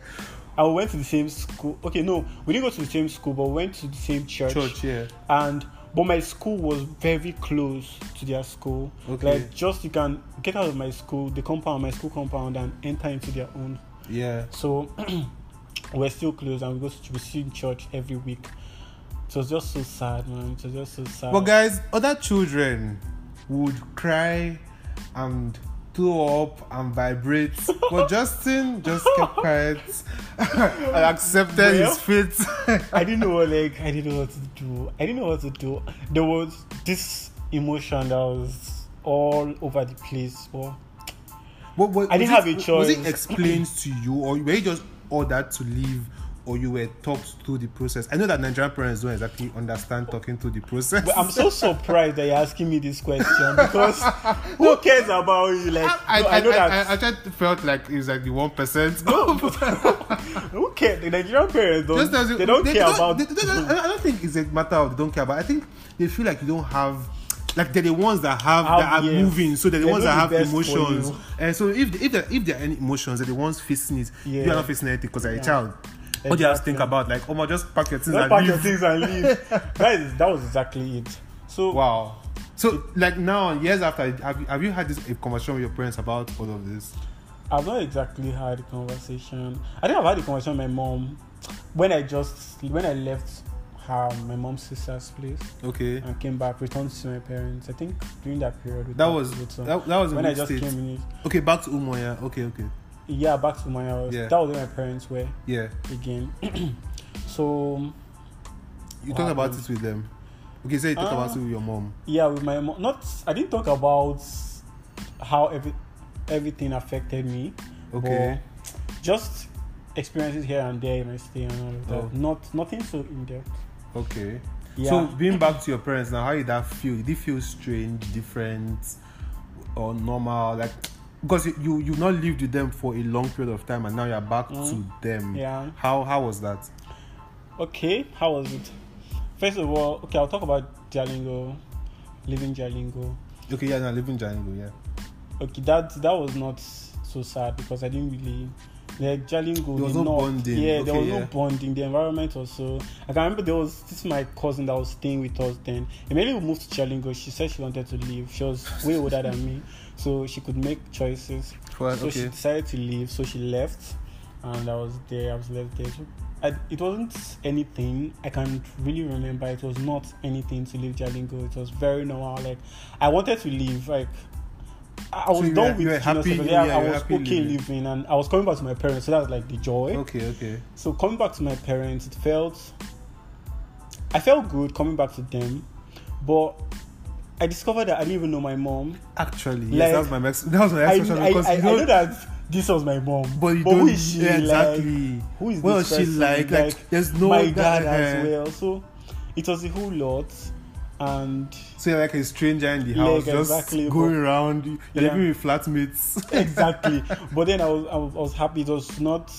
And we went to the same school. Okay, no, we didn't go to the same school, but we went to the same church. Church, yeah. And but my school was very close to their school. Okay. Like just you can get out of my school, the compound, my school compound, and enter into their own. Yeah. So [clears throat] we're still close, and we go to we see in church every week. It was just so sad, man. It was just so sad. But guys, other children would cry and throw up and vibrate. [laughs] but Justin just kept quiet [laughs] and accepted Well, his fate. I didn't know what like I didn't know what to do. I didn't know what to do. There was this emotion that was all over the place. But But, but I didn't was have it- a Was it choice. explained to you, or were you just ordered to leave, or you were talked through the process? I know that Nigerian parents don't exactly understand talking through the process. But I'm so surprised that you're asking me this question because [laughs] who cares about you? Like, I, no, I, I, know I, that. I, I just felt like it was like the one percent. [laughs] [laughs] who cares? The Nigerian parents don't. Just as you- they don't care don't- about. they- they don't- I don't think it's a matter of they don't care, but I think they feel like you don't have. Like they're the ones that have, Have- that are yes. moving, so they're the They ones that the have emotions. And so if if there, if there are any emotions, they're the ones facing it. Yeah. You're not facing anything because you're Yeah. a child. What do you have to think Exactly. about? Like, oh, just pack your things Don't and pack leave. your things and leave. [laughs] that, is, that was exactly it. So Wow. So, like now, years after, have you, have you had this a conversation with your parents about all of this? I've not exactly had a conversation. I think I've had a conversation with my mom when I just when I left her my mom's sister's place Okay. and came back, returned to my parents. I think during that period. we That talked was a little. that, that was in when I just state? came in. Okay, back to Umuahia. Okay, okay. Yeah, back to my house. Yeah. That was where my parents were Yeah. again. [clears throat] so You What talk about it with them. Okay, so you talk Uh, about it with your mom. yeah, with my mom. Not I didn't talk about how every everything affected me. Okay. Just experiences here and there in my stay and all of that. Oh. Not nothing so in depth. Okay. Yeah. So being back to your parents now, how did that feel? Did it feel strange, different, or normal? Like because you you you've not lived with them for a long period of time and now you're back to Mm. them. yeah. How how was that? Okay. How was it? First of all, okay, I'll talk about Jalingo, living Jalingo. Okay, yeah, now living Jalingo, yeah. Okay, that that was not so sad because I didn't really like Jalingo. There was no not, bonding. Yeah, there was yeah. no bonding. The environment also. I can remember there was this my cousin that was staying with us then. Immediately we moved to Jalingo, she said she wanted to leave. She was way older than me, so she could make choices. Well, So she decided to leave, so she left, and I was there. I was left there. I, it wasn't anything. I can't really remember. It was not anything to leave Jalingo. It was very normal. Like I wanted to leave. Like I was So done were- with you happy- yeah, Yeah, I was okay leaving. leaving, and I was coming back to my parents. So that was like the joy. Okay, okay. So coming back to my parents, it felt. I felt good coming back to them, but I discovered that I didn't even know my mom. Actually, Like, yes, that was my next [laughs] that was my I, next question I, because I, you I know that this was my mom, but you but don't who is she? yeah, Like, exactly. who is what this she person? like? Like, there's no my dad uh, as well. So it was a whole lot, and So you're like a stranger in the house, Like, just exactly, going but- around. You're Yeah. living with flatmates. [laughs] exactly. but then I was, I was I was happy. It was not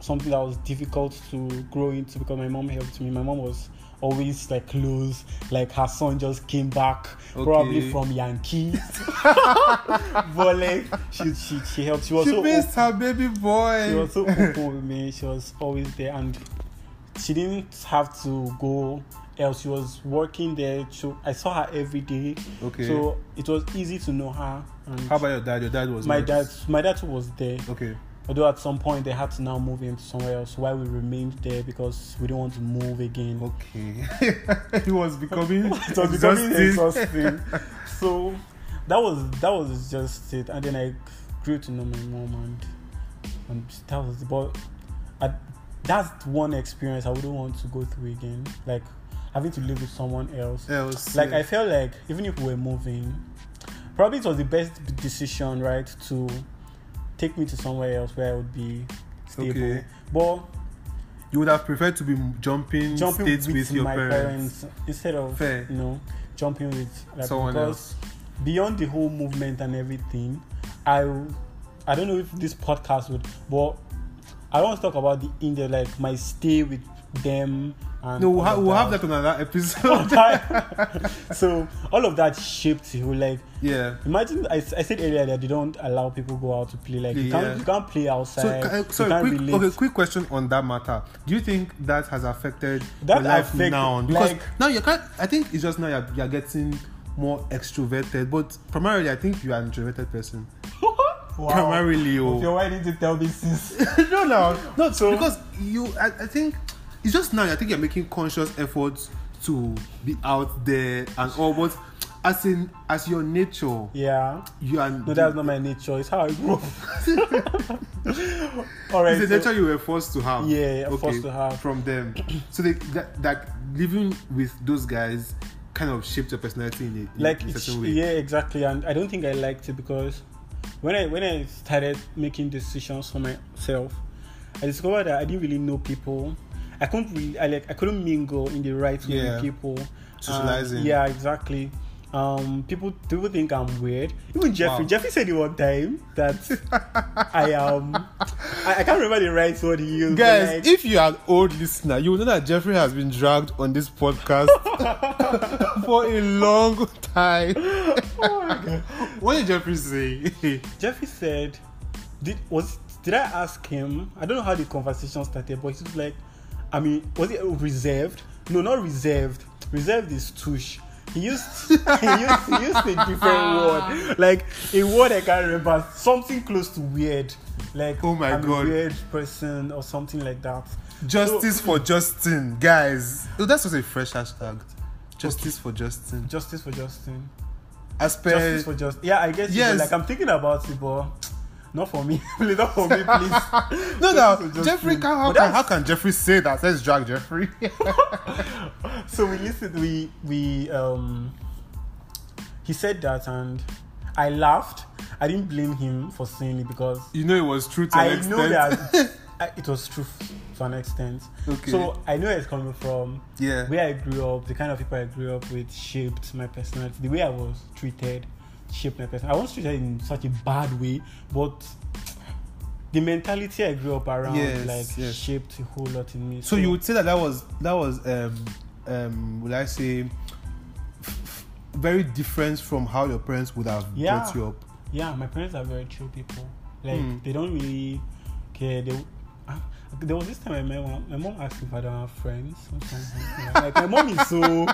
something that was difficult to grow into because my mom helped me. My mom was always like close. Like her son just came back probably from Yankee, [laughs] but like she she she helped. She was she so missed her baby boy. she was so open with me. She was always there, and she didn't have to go else. She was working there. So I saw her every day, okay. so it was easy to know her. And how about your dad? Your dad was my dad? My dad was there. Okay. Although at some point they had to now move him to somewhere else. Why we remained there because we didn't want to move again. Okay. [laughs] it was becoming [laughs] it was becoming exhausting. exhausting. [laughs] so that was that was just it. And then I grew to know my mom and and that was but I, that's one experience I wouldn't want to go through again. Like having to live with someone else. Else, Like yeah. I felt like even if we were moving, probably it was the best decision, right, to take me to somewhere else where I would be stable. Okay. But you would have preferred to be jumping jumping, states with, with, your my parents. parents. instead of Fair. you know jumping with like, Someone because else. beyond the whole movement and everything i i don't know if this podcast would but i want to talk about the in the like my stay with them and No, we'll, ha- we'll have that on another episode. [laughs] so all of that shaped you like yeah. imagine I, I said earlier that they don't allow people go out to play like you can't you can't play outside So, uh, you sorry, can't quick, relate okay, quick question on that matter. Do you think that has affected That your life affect- now? Because like- now you can't. I think it's just now you're, you're getting more extroverted, but primarily I think you are an introverted person. [laughs] Wow. Primarily, oh. you're why did you tell me sis [laughs] no, no, no. So- because you, I, I think it's just now. I think you're making conscious efforts to be out there and all, but as in as your nature, yeah you are. no that's not my nature it's how i grew [laughs] all right It's the so- nature you were forced to have. Yeah, forced to have. from them. so they that, that living with those guys kind of shaped your personality in a, in like a it's, certain way. yeah exactly and i don't think i liked it because when i when i started making decisions for myself i discovered that i didn't really know people i couldn't really i like i couldn't mingle in the right way Yeah. with people Socializing. Um, yeah exactly um people people think i'm weird even jeffrey Wow. jeffrey said it one time that [laughs] i am I, I can't remember the right word he used Guys, like- if you are an old listener, you will know that Jeffrey has been dragged on this podcast [laughs] for a long time. [laughs] oh what did Jeffrey say? Jeffrey said, "Did was did I ask him? I don't know how the conversation started, but he was like, I mean, was it reserved? No, not reserved. Reserved is tush. He used [laughs] he used, he used a different word, like a word I can't remember, something close to weird, like Oh my I'm God. a weird person or something like that. Justice for Justin, guys. Oh, that's just a fresh hashtag. Justice for Justin. Justice for Justin. As per Justice for Justin. Yeah, I guess. Yes. Yes. Like I'm thinking about it, but not for me. [laughs] Please, not for me, please. [laughs] no, Justice no. Jeffrey. Can, how, But can, how can Jeffrey say that? Let's drag Jeffrey. [laughs] so we listened. We we um. He said that, and I laughed. I didn't blame him for saying it because you know it was true to an I know that it was true to an extent. Okay. So I know where it's coming from. yeah. Where I grew up, the kind of people I grew up with shaped my personality. The way I was treated shaped my personality. I was treated in such a bad way, but the mentality I grew up around Yes, like yes. shaped a whole lot in me. So you would say that that was that was um um will I say very different from how your parents would have Yeah. brought you up. yeah, my parents are very chill people. Like Hmm. they don't really care. They there was this time I met. My mom asked if I don't have friends. Like my mom is so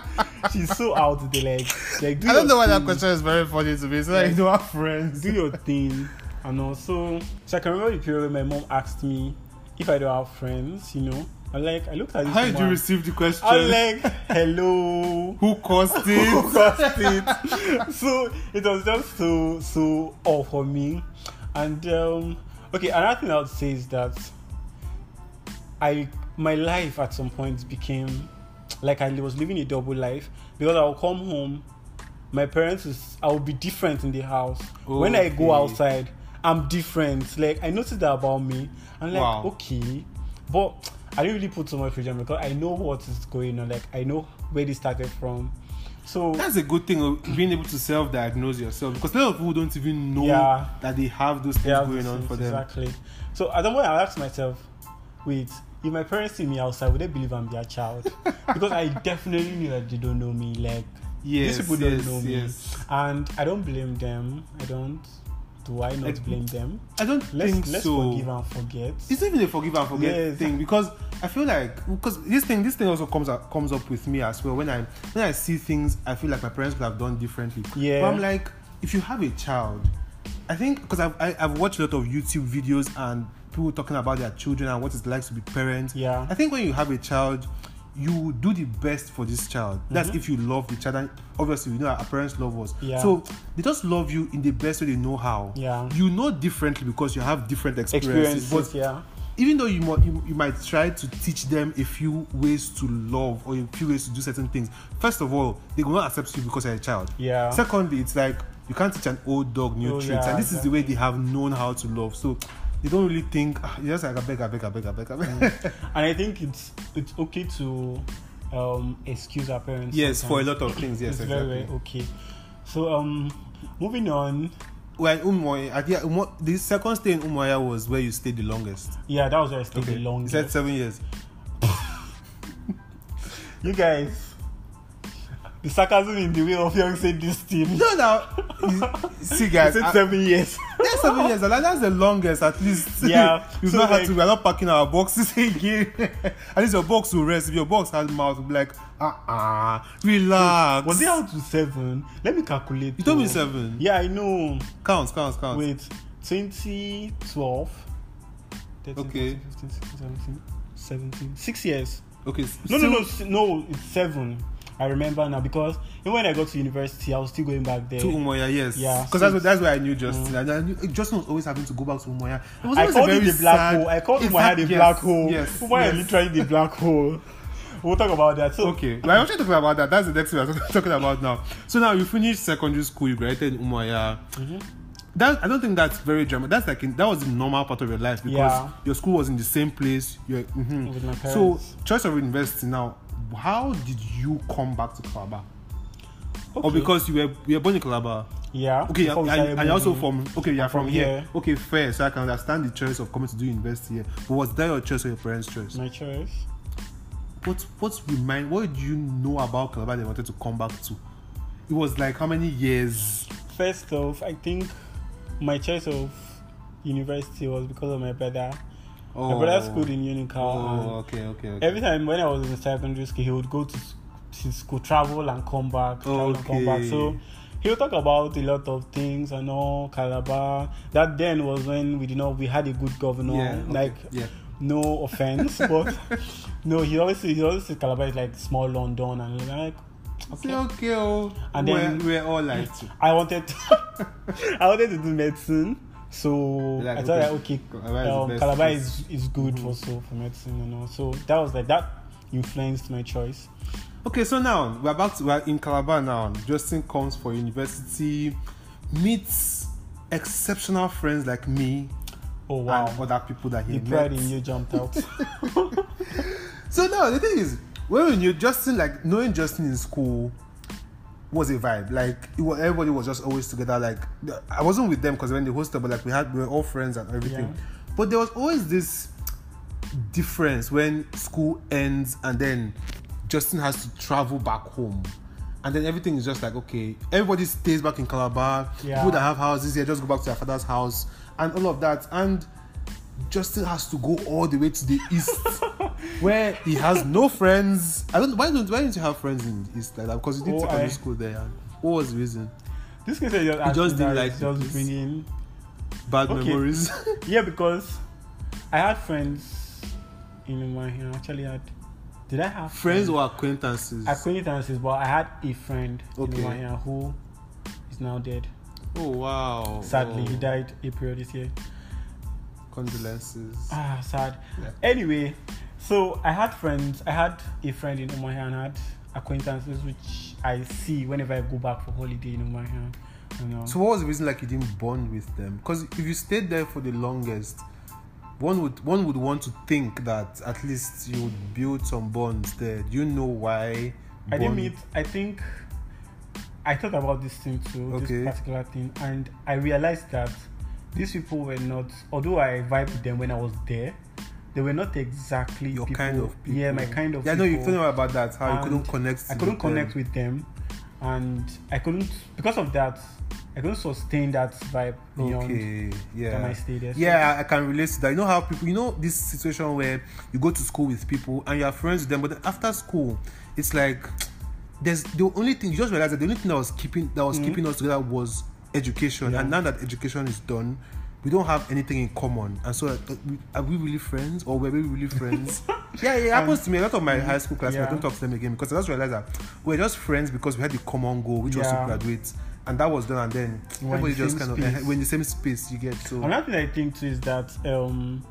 she's so out there. Like like do I don't know why that question is very funny to me. So that Like- you don't have friends. do your thing and also so I can remember the period where my mom asked me if I don't have friends, you know. I like I looked at this How did you receive the question? I was like, hello. Who caused [laughs] Who it? caused it? so it was just so so off for me. And um okay, another thing I would say is that I my life at some point became like I was living a double life because I would come home, my parents is I would be different in the house. When I go outside, I'm different. Like I noticed that about me. I'm like, Wow. okay. But I didn't really put so much pressure on because I know what is going on. Like I know where this started from. So That's a good thing of being able to self-diagnose yourself because a lot of people don't even know Yeah. that they have those things Yeah, going on for them. Exactly. So at the moment, I asked myself, wait, if my parents see me outside, would they believe I'm their child? [laughs] because I definitely knew that they don't know me. Like Yes, these people don't yes, know me, and I don't blame them. I don't. Do I not Like, blame them? I don't Let's think let's so. forgive and forget. It's not even a forgive and forget Yes. thing because I feel like because this thing this thing also comes up comes up with me as well when I when I see things I feel like my parents could have done differently. Yeah. But I'm like, if you have a child, I think because I've I, I've watched a lot of YouTube videos and people talking about their children and what it's like to be parents. Yeah. I think when you have a child, you do the best for this child. That's Mm-hmm. if you love the child. And obviously, you know our parents love us. Yeah. So they just love you in the best way they know how. Yeah. You know differently because you have different experiences. Experiences, But yeah. even though you, might you, you might try to teach them a few ways to love or a few ways to do certain things, first of all, they will not accept you because you're a child. Yeah. Secondly, it's like you can't teach an old dog new Oh, tricks, yeah, and this is the way they have known how to love. So they don't really think ah, just like I beg, I beg, I beg, I beg, I beg. And I think it's it's okay to um, excuse our parents. yes, for a lot of things. Yes, it's exactly. very very okay. So um, moving on. Well, Umuahia, I think Umo- the second stay in Umuahia was where you stayed the longest. Yeah, that was where I stayed the longest. You said seven years. [laughs] You guys, the sarcasm in the way of young said this team. No, now, see, [laughs] guys, said I- seven years. That's seven years. Like, that's the longest, at least. [laughs] Yeah, [laughs] You've so not had like- to. We're not packing our boxes again. at least your box will rest. If your box has mouth, be like, uh uh relax. Was it out to seven? Let me calculate. You told me seven. Yeah, I know. Count, count, count. Wait, 2012. 13, Okay. 14, 15, 16, 17, 17. Six years. Okay. No, still- no, no, no. It's seven. I remember now because even when I got to university, I was still going back there. To Umuahia, yes. Yeah, Because that's, so- what- that's where I knew Justin. And I knew, Justin was always having to go back to Umuahia. It was I called it the black sad- hole. I called In Umuahia fact, the yes, black hole. Yes. Umuahia yes. literally the black hole. [laughs] We'll talk about that. So Okay, well, I'm actually talking about that. That's the next thing I'm [laughs] talking about now. So now you finished secondary school, you graduated in Umuahia. Mm-hmm. That I don't think that's very dramatic. That's like in, that was the normal part of your life because Yeah. your school was in the same place. You're, mhm. My So choice of university now. How did you come back to Calabar? Oh, or because you were you were born in Calabar? yeah. Okay, and, you're also from okay, you're from, from here. here. Okay, fair. So I can understand the choice of coming to do university here. But was that your choice or your parents' choice? my choice. what what remind what did you know about Calabar that you wanted to come back to? It was like how many years? First off, I think my choice of university was because of my brother. Oh. My brother schooled in Unical. Oh, okay, okay, okay. Every time when I was in secondary school, he would go to, s- to school, travel and come back, travel and come back. So he would talk about a lot of things and all Calabar. That then was when we did not we had a good governor. yeah, okay, Like yeah. no offense, [laughs] but no, he always he always said Calabar is like small London and like okay. okay, oh. And we're, then- we're all like. I wanted to, [laughs] I wanted to do medicine. So Like, I thought okay, like okay, Calabar is um, Calabar is, is good for so for medicine and all. So that was like that influenced my choice. Okay, so now we're about to we're in Calabar now. Justin comes for university, meets exceptional friends like me Oh wow. and other people that he the pride met. in you jumped out. [laughs] So now the thing is, when you Justin, like knowing Justin in school was a vibe. Like it was, everybody was just always together. Like I wasn't with them because when they hosted, but like we had we were all friends and everything. Yeah. But there was always this difference when school ends and then Justin has to travel back home. And then everything is just like okay, everybody stays back in Calabar. Yeah. People that have houses here just go back to their father's house and all of that. And Justin has to go all the way to the east, [laughs] where he has no friends. I don't. Why don't Why don't you have friends in east like that? Because you did Oh, secondary I- school there. And what was the reason? this case just just didn't like just bringing Bad Okay. memories. [laughs] yeah because I had friends in my here. Actually, had did I have friends or acquaintances? acquaintances? But I had a friend Okay. in my here who is now dead. oh wow! Sadly, oh, he died April this year. Condolences. Ah, sad. Yeah. Anyway, so I had friends. I had a friend in Umuahia and had acquaintances which I see whenever I go back for holiday in Umuahia. You know. So what was the reason like you didn't bond with them? Because if you stayed there for the longest, one would one would want to think that at least you would build some bonds there. Do you know why? I didn't meet. I think I thought about this thing too, Okay. this particular thing, and I realized that these people were not. Although I vibed with them when I was there, they were not exactly your people, kind of people. Yeah, my kind of. Yeah, know you me about that. How you couldn't connect. I couldn't with them. connect with them, and I couldn't because of that. I couldn't sustain that vibe beyond Okay. Yeah. I stayed there. So- Yeah, I can relate to that. You know how people, you know, this situation where you go to school with people and you're friends with them, but after school, it's like there's the only thing you just realize that the only thing that was keeping that was Mhm. keeping us together was education, Yeah. and now that education is done, we don't have anything in common, and so uh, are we really friends or were we really friends? [laughs] yeah, yeah, it happens to me. A lot of my high school classmates Yeah. don't talk to them again because I just realized that we're just friends because we had the common goal, which was to graduate. And that was done, and then We're everybody the just kind of space. we're in the same space. You get so Another thing I think too is that um,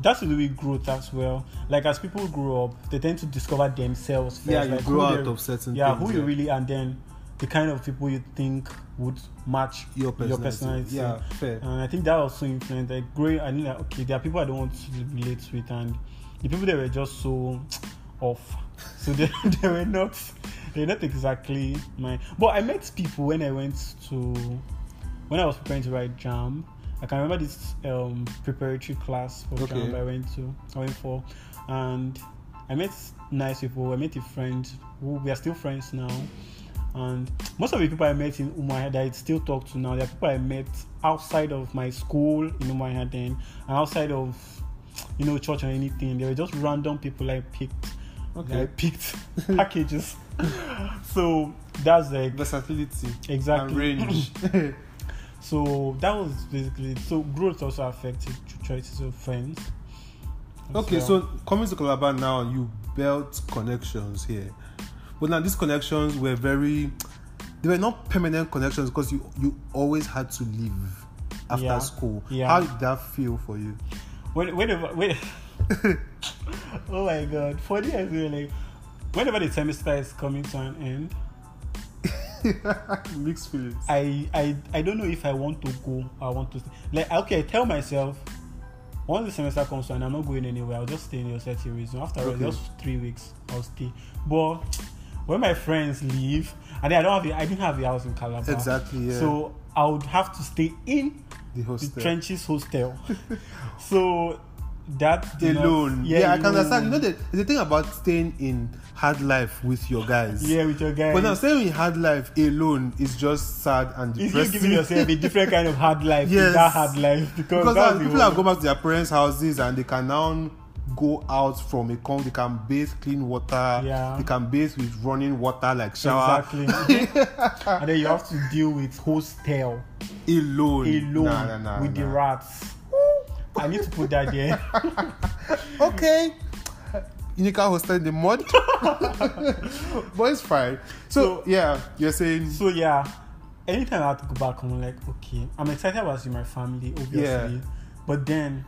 that's to do with growth as well. Like as people grow up, they tend to discover themselves first. yeah, you like grow out they- of certain yeah, things. who you really and then the kind of people you think would match your personality. your personality. Yeah, fair. And I think that also influenced like growing. I knew that okay, there are people I don't want to relate with, and the people that were just so off. So they, [laughs] they were not they're not exactly my. But I met people when I went to when I was preparing to write JAMB. I can remember this um, preparatory class for Okay. JAMB I went to. I went for, and I met nice people. I met a friend who we are still friends now. And most of the people I met in Umuahia that I still talk to now, they are people I met outside of my school in Umuahia then, and outside of you know church or anything. They were just random people I picked. Okay. I picked [laughs] packages. so that's like Versatility exactly and range. [laughs] [laughs] So that was basically it. so growth also affected choices of friends. okay, well. so coming to Calabar now, you built connections here, but now these connections were very. They were not permanent connections because you you always had to leave after Yeah. school. Yeah. How did that feel for you? when whenever when [laughs] oh my god funny as well like whenever the semester is coming to an end [laughs] Mixed feelings. i i i don't know if i want to go or i want to stay. like okay i tell myself once the semester comes to an end i'm not going anywhere i'll just stay in the certain reason after all Okay. just three weeks i'll stay but when my friends leave and i don't have a, i didn't have a house in calabar Exactly. Yeah. so i would have to stay in the the trenches hostel. [laughs] so that did not- alone. Yeah, I can understand. You know, the, the thing about staying in hard life with your guys. Yeah, with your guys. But now staying in hard life alone is just sad and depressing. you giving yourself a different kind of hard life. [laughs] Yes. That hard life because, because people have gone back to their parents' houses and they can now go out from a con. They can bathe clean water. Yeah. They can bathe with running water like shower Exactly. [laughs] and then you have to deal with hostel alone. alone Nah, nah, nah, with the rats. I need to put that there. [laughs] Okay. Unical hostel in the mud. [laughs] but it's fine. So, So- yeah, you're saying So yeah, anytime I have to go back home, I'm like, okay, I'm excited about seeing my family, obviously. Yeah. But then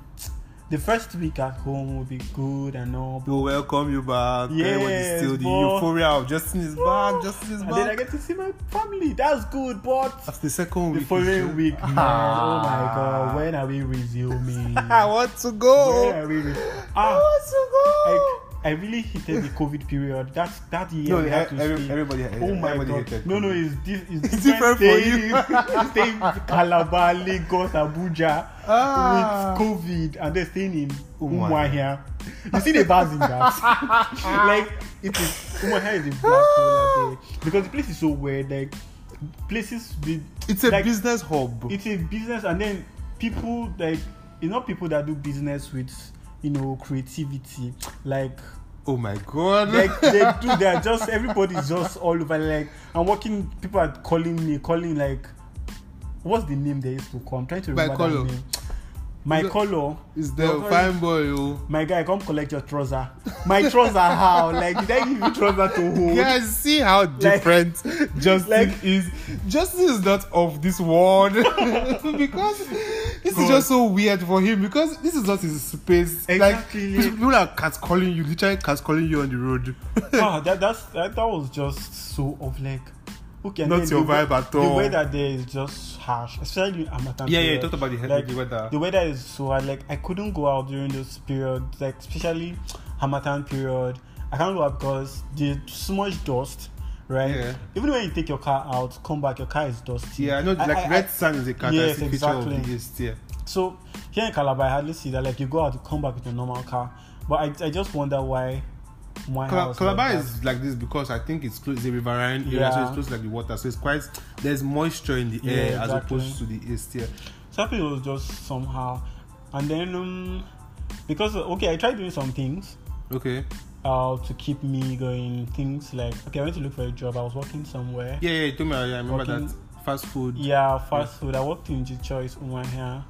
the first week at home will be good and all. we'll welcome you back. Everybody's Yes, still the euphoria of Justin is back. Justin is back. and then I get to see my family. That's good, but After the second week, the following week, man, oh my god, when are we resuming? [laughs] I want to go. When are we? Re- I ah, want to go. like I really hated the COVID period. That's that year No, we had to every- stay. everybody- oh my everybody god! hated No, no, it's, di- it's, It's different for staying, [laughs] staying in Calabar, Lagos, Abuja Ah. with COVID, and then staying in Umuahia. Umuahia. You see the bars in that? [laughs] like it is Umuahia is a black hole eh, because the place is so weird. Like places, the, It's a like, business hub. it's a business and then people like you know people that do business with you know creativity like oh my god. like they [laughs] do that just everybody's just all over like i'm working people are calling me calling like what's the name they used to call i'm trying to remember colour. that name my Is color Is the You're fine boy, oh. my guy come collect your trouser my trouser how like did i give you trouser to hold Guys, see how different Justin like- is. Justin is not of this world [laughs] because this is God. just so weird for him because this is not his space. Exactly. Like people are catcalling you, literally catcalling you on the road. ah, that that's that, that was just so of like okay and Not then your the, vibe at all. the all. weather there is just harsh especially in Harmattan Yeah, yeah, you talked about the, like the weather. the weather is so hard like I couldn't go out during this period like especially Harmattan period I can't go out because there's so much dust right Yeah. even when you take your car out come back your car is dusty yeah, I know. Like I- red I- sand is a characteristic Yes, feature of exactly. the East. Yeah. so here in Calabar I hardly see that like you go out you come back with a normal car but I, I just wonder why Cala- Calabar like is like this because I think it's close. It's a riverine area, so Yeah. it's close like the water. So it's quite there's moisture in the Yeah, air as opposed to the east. here. So I think it was just somehow, and then um, because okay, I tried doing some things Okay. uh to keep me going. Things like okay, I went to look for a job. I was working somewhere. Yeah, yeah. You told me. I remember Working- that fast food. Yeah, fast food. I worked in G Choice here.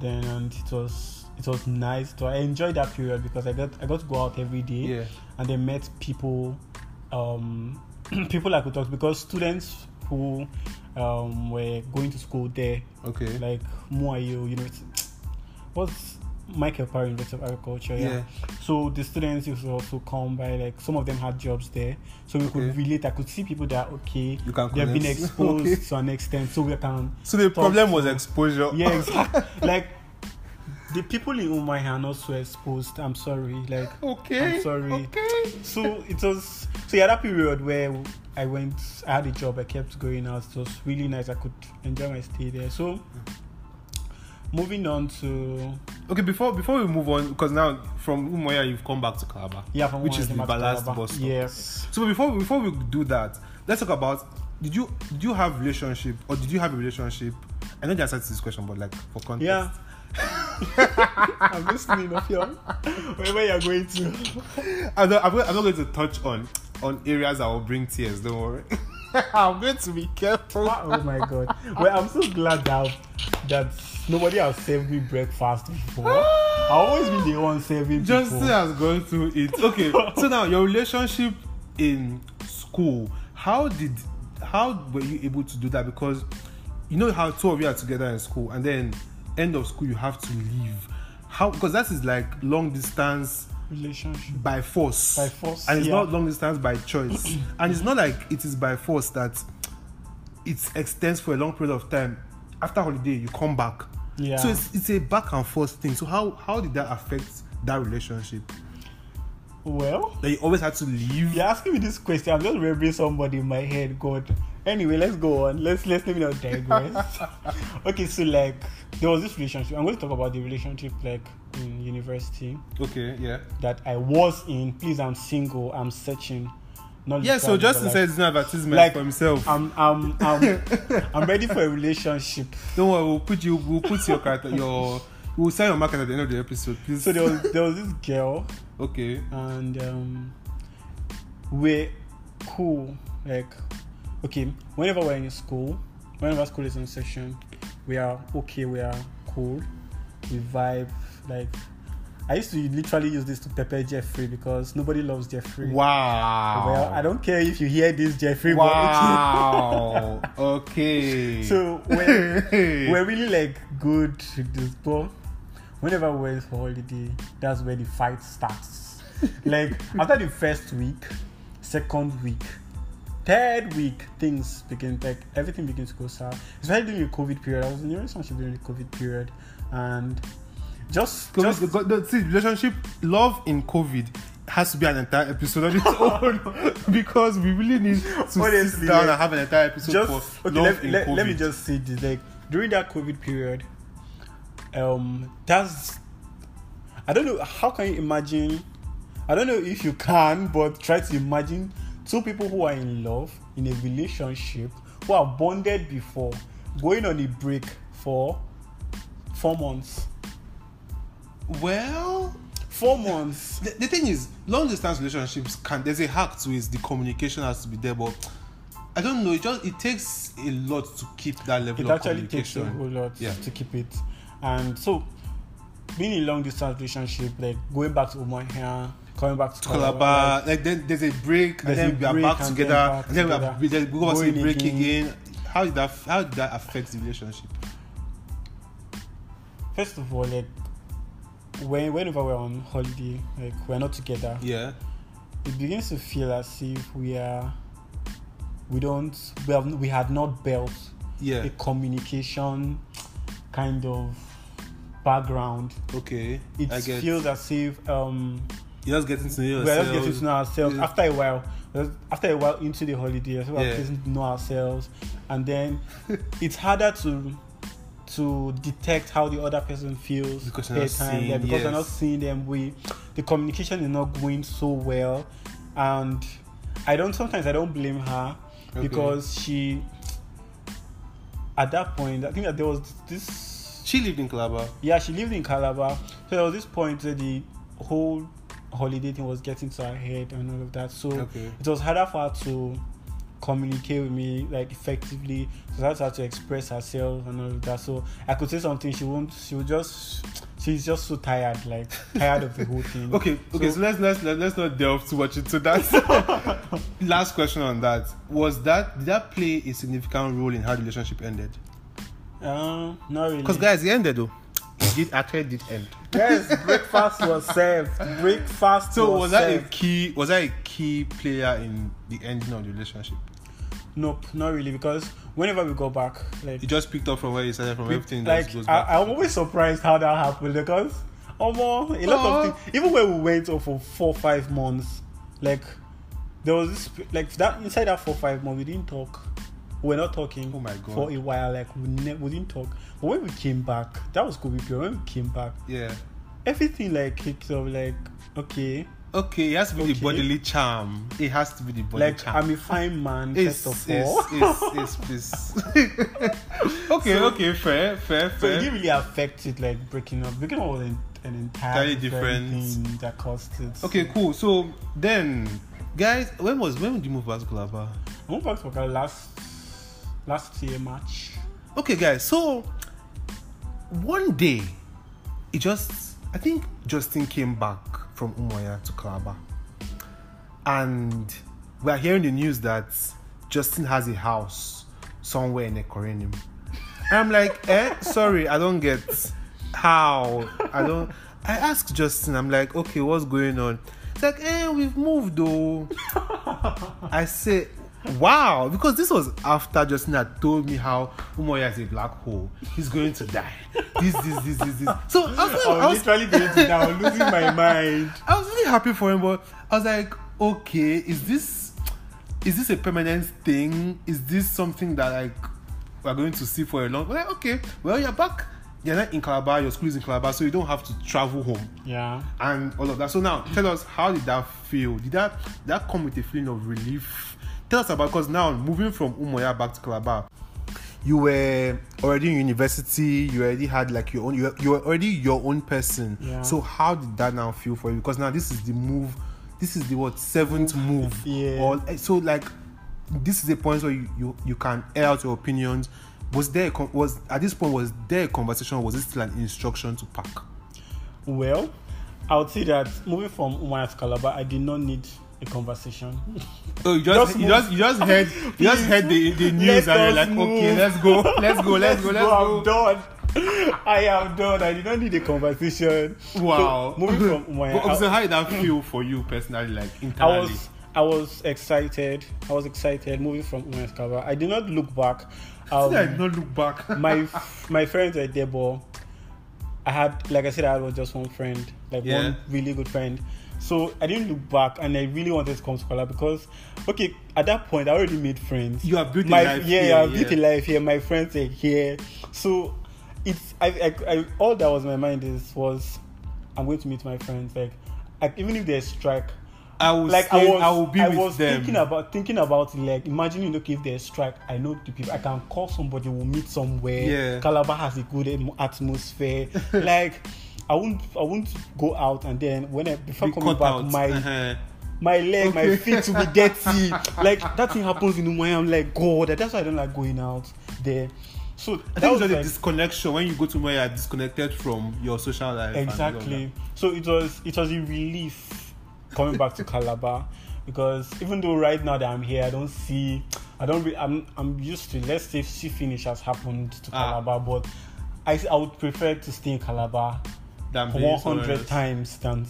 Then and it was it was nice. So I enjoyed that period because I got I got to go out every day Yeah. And they met people, um, [clears throat] people I could talk to because students who um were going to school there Okay. like Muayo University. [tsk] What's Michael Okpara University of Agriculture? Yeah. Yeah. So the students used to also come by, like some of them had jobs there, so we could relate. I could see people that okay, You can they've been [laughs] exposed Okay. to an extent, so we can. So the problem was exposure. Yeah, [laughs] exactly. like the people in Umuahia are not so exposed. I'm sorry. Like Okay. I'm sorry. Okay. so it was so yeah that period where I went I had a job I kept going out it was really nice I could enjoy my stay there so moving on to Okay. Before before we move on, because now from Umuahia you've come back to Calabar. yeah from Which is the ballast Calabar. bus stop. yes So before before we do that, let's talk about did you did you have relationship or did you have a relationship? I know the answer to this question, but like for context. yeah I'm listening of you wherever you're going to I'm not, I'm, not, I'm not going to touch on on areas that will bring tears. Don't worry. [laughs] I'm going to be careful. oh my god well I'm so glad that that nobody has served me breakfast before ah! I've always been the one serving Justin people has gone through it. Okay, [laughs] so now your relationship in school. How did how were you able to do that? Because you know how two of you are together in school, and then end of school you have to leave. How because that is like long distance relationship by force. By force, and it's yeah. not long distance by choice. [clears throat] and it's not like it is by force that it extends for a long period of time. After holiday, you come back. yeah So it's, it's a back and forth thing. So how how did that affect that relationship? well That you always had to leave. You're asking me this question. I'm just remembering somebody in my head. God, Anyway, let's go on. Let's let's let me not digress. [laughs] okay, so like there was this relationship. I'm going to talk about the relationship like in university Okay, yeah. that I was in. Please, I'm single. I'm searching. Not Yeah, so Justin but, said it's an advertisement like, for himself. I'm I'm I'm [laughs] I'm ready for a relationship. Don't worry, we'll put you we'll put your character your we'll sign your market at the end of the episode, please. So there was there was this girl okay. and um, we're cool. Like, okay, whenever we're in school, whenever school is in session, we are okay. We are cool. We vibe. Like, I used to literally use this to pepper Jeffrey because nobody loves Jeffrey. Wow. Well, I don't care if you hear this, Jeffrey. Wow. [laughs] okay. So we're, we're really like good with this, but whenever we're for holiday, that's where the fight starts. [laughs] like after the first week, second week, third week, things begin like everything begins to go south. Especially during the COVID period. I was in a relationship during the COVID period, and just COVID, just see, relationship love in COVID has to be an entire episode on its [laughs] own [laughs] because we really need to Honestly, sit down like, and have an entire episode just for okay. love Let, in let, COVID. let me just say this: like during that COVID period, um, that's I don't know how can you imagine. I don't know if you can, but try to imagine two people who are in love in a relationship who are bonded before going on a break for four months. well, Four months. the, the thing is, long distance relationships can there's a hack to it. The communication has to be there, but I don't know. It just it takes a lot to keep that level it of actually takes communication. a whole lot Yeah. to keep it and so being in long distance relationship like going back to Umuahia coming back to Calabar, like then there's a break, and then a we are back and together, and then we, are, we, then we go Going the break again. again. How did that how did that affect the relationship? first of all like when whenever we're on holiday like we're not together Yeah, it begins to feel as if we are we don't we have we had not built yeah, a communication kind of background okay. it feels as if um You're just getting to know we're just getting to know ourselves after a while after a while into the holiday so we're Yeah. getting to know ourselves and then [laughs] it's harder to to detect how the other person feels Because you're not seeing- yeah, because we're not seeing them we the communication is not going so well and i don't sometimes i don't blame her Okay. because she at that point i think that there was this She lived in Calabar. yeah, she lived in Calabar. So there was this point where the whole holiday thing was getting to her head and all of that. So Okay. it was harder for her to communicate with me like effectively. So that's how to express herself and all of that. So I could say something, she won't. She would just. She's just so tired, like tired of the whole thing. [laughs] Okay, okay. So, let's let's let's let's not delve too much into that. [laughs] [laughs] Last question on that was that did that play a significant role in how the relationship ended? Uh, not really. Because guys, it ended though. It did actually did end. yes, breakfast was served. Breakfast. So was, was that a key? Was that a key player in the ending of the relationship? Nope, not really. Because whenever we go back, like you just picked up from where you started from everything that like goes I. I'm always surprised how that happened because almost a lot of uh-huh. things. Even when we went off for four five months, like there was this like that inside that four five months we didn't talk. We We're not talking Oh my God. for a while. Like we, ne- we didn't talk. But when we came back, that was COVID period. When we came back, yeah. everything like kicked off. Like okay, Okay, it has to be the bodily charm. It has to be the body like charm. Like I'm a fine man. It's, first of all, it's, please. [laughs] okay, So- okay, fair, fair, So it fair. didn't really affect it like breaking up. Breaking up was an, an entirely different. thing that caused it. Okay, cool. So then, guys, when was when did you move back to Calabar? I went back to Okada last last year March. Okay, guys. So one day, it just I think Justin came back from Umuahia to Calabar, and we are hearing the news that Justin has a house somewhere in Ekorenim. And I'm like, [laughs] eh, sorry, I don't get how. I don't. I asked Justin, I'm like, okay, what's going on? It's like, eh, we've moved though. [laughs] I say, wow, because this was after Justin had told me how Umuahia is a black hole. He's going to die. This, this, this, this, this. So I was, I I was was, literally going to now losing my mind. [laughs] I was really happy for him, but I was like, okay, is this is this a permanent thing? Is this something that like we're going to see for a long? Like, okay, well you're back. You're not in Calabar. Your school is in Calabar, so you don't have to travel home Yeah. and all of that. So now, tell us how did that feel? Did that did that come with a feeling of relief? Tell us about because now moving from Umuahia back to Calabar, you were already in university. You already had like your own. You were, you were already your own person. Yeah. So how did that now feel for you? Because now this is the move. This is the what seventh move. Yeah. Or eh, so like this is the point where you, you you can air out your opinions. Was there a was at this point was there a conversation? Was it still an instruction to pack? Well, I would say that moving from Umuahia to Calabar, I did not need a conversation. Oh, you just, Just you just you just heard you just heard the, the news Let and you're like, okay, let's go, let's go, let's go, let's I'm go. done. I am done. I did not need a conversation. Wow. So, moving from [laughs] Umuahia, But so how did that feel for you personally, like internally? I was I was excited. I was excited moving from to Calabar. I did not look back. I did Um, not look back. [laughs] my my friends were there, but I had, like I said, I had just one friend, like Yeah. one really good friend. So I didn't look back, and I really wanted to come to Kuala because, okay, at that point I already made friends. You have built a my, life yeah, here, yeah, I built yeah. a life here. My friends are here, so it's I, I, I all that was in my mind is was I'm going to meet my friends. Like, like even if there's strike, I will like stay, I was, I will be I with was them. thinking about thinking about it, like imagining okay if there's strike, I know the people. I can call somebody, we'll meet somewhere. Yeah. Calabar has a good atmosphere. [laughs] like I won't I won't go out and then when I before Be coming back out. my Uh-huh. my leg, Okay. my feet will be [laughs] dirty. like that thing happens in Umuahia. I'm like God. That's why I don't like going out there. So I that think was it's just a disconnection when you go to where you're disconnected from your social life. and all of exactly so it was it was a relief coming back to [laughs] calabar because even though right now that i'm here i don't see i don't re- i'm i'm used to let's say see finish has happened to Ah. calabar but i i would prefer to stay in calabar. Than 100 else. times than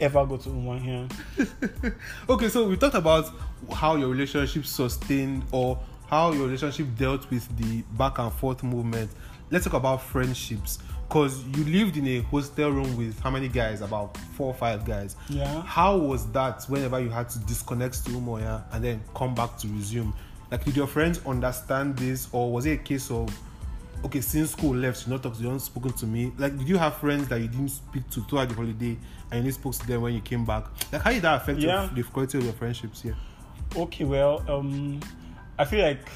ever go to Umuahia [laughs] Okay, so we talked about how your relationship sustained or how your relationship dealt with the back and forth movement. Let's talk about friendships. Because you lived in a hostel room with how many guys? About four or five guys. Yeah. How was that whenever you had to disconnect to Umuahia and then come back to resume? Like, did your friends understand this, or was it a case of, okay, since school left, you not talked, you haven't spoken to me? Like, did you have friends that you didn't speak to throughout the holiday and you only spoke to them when you came back? Like, how did that affect your, Yeah. the quality of your friendships here? okay well um i feel like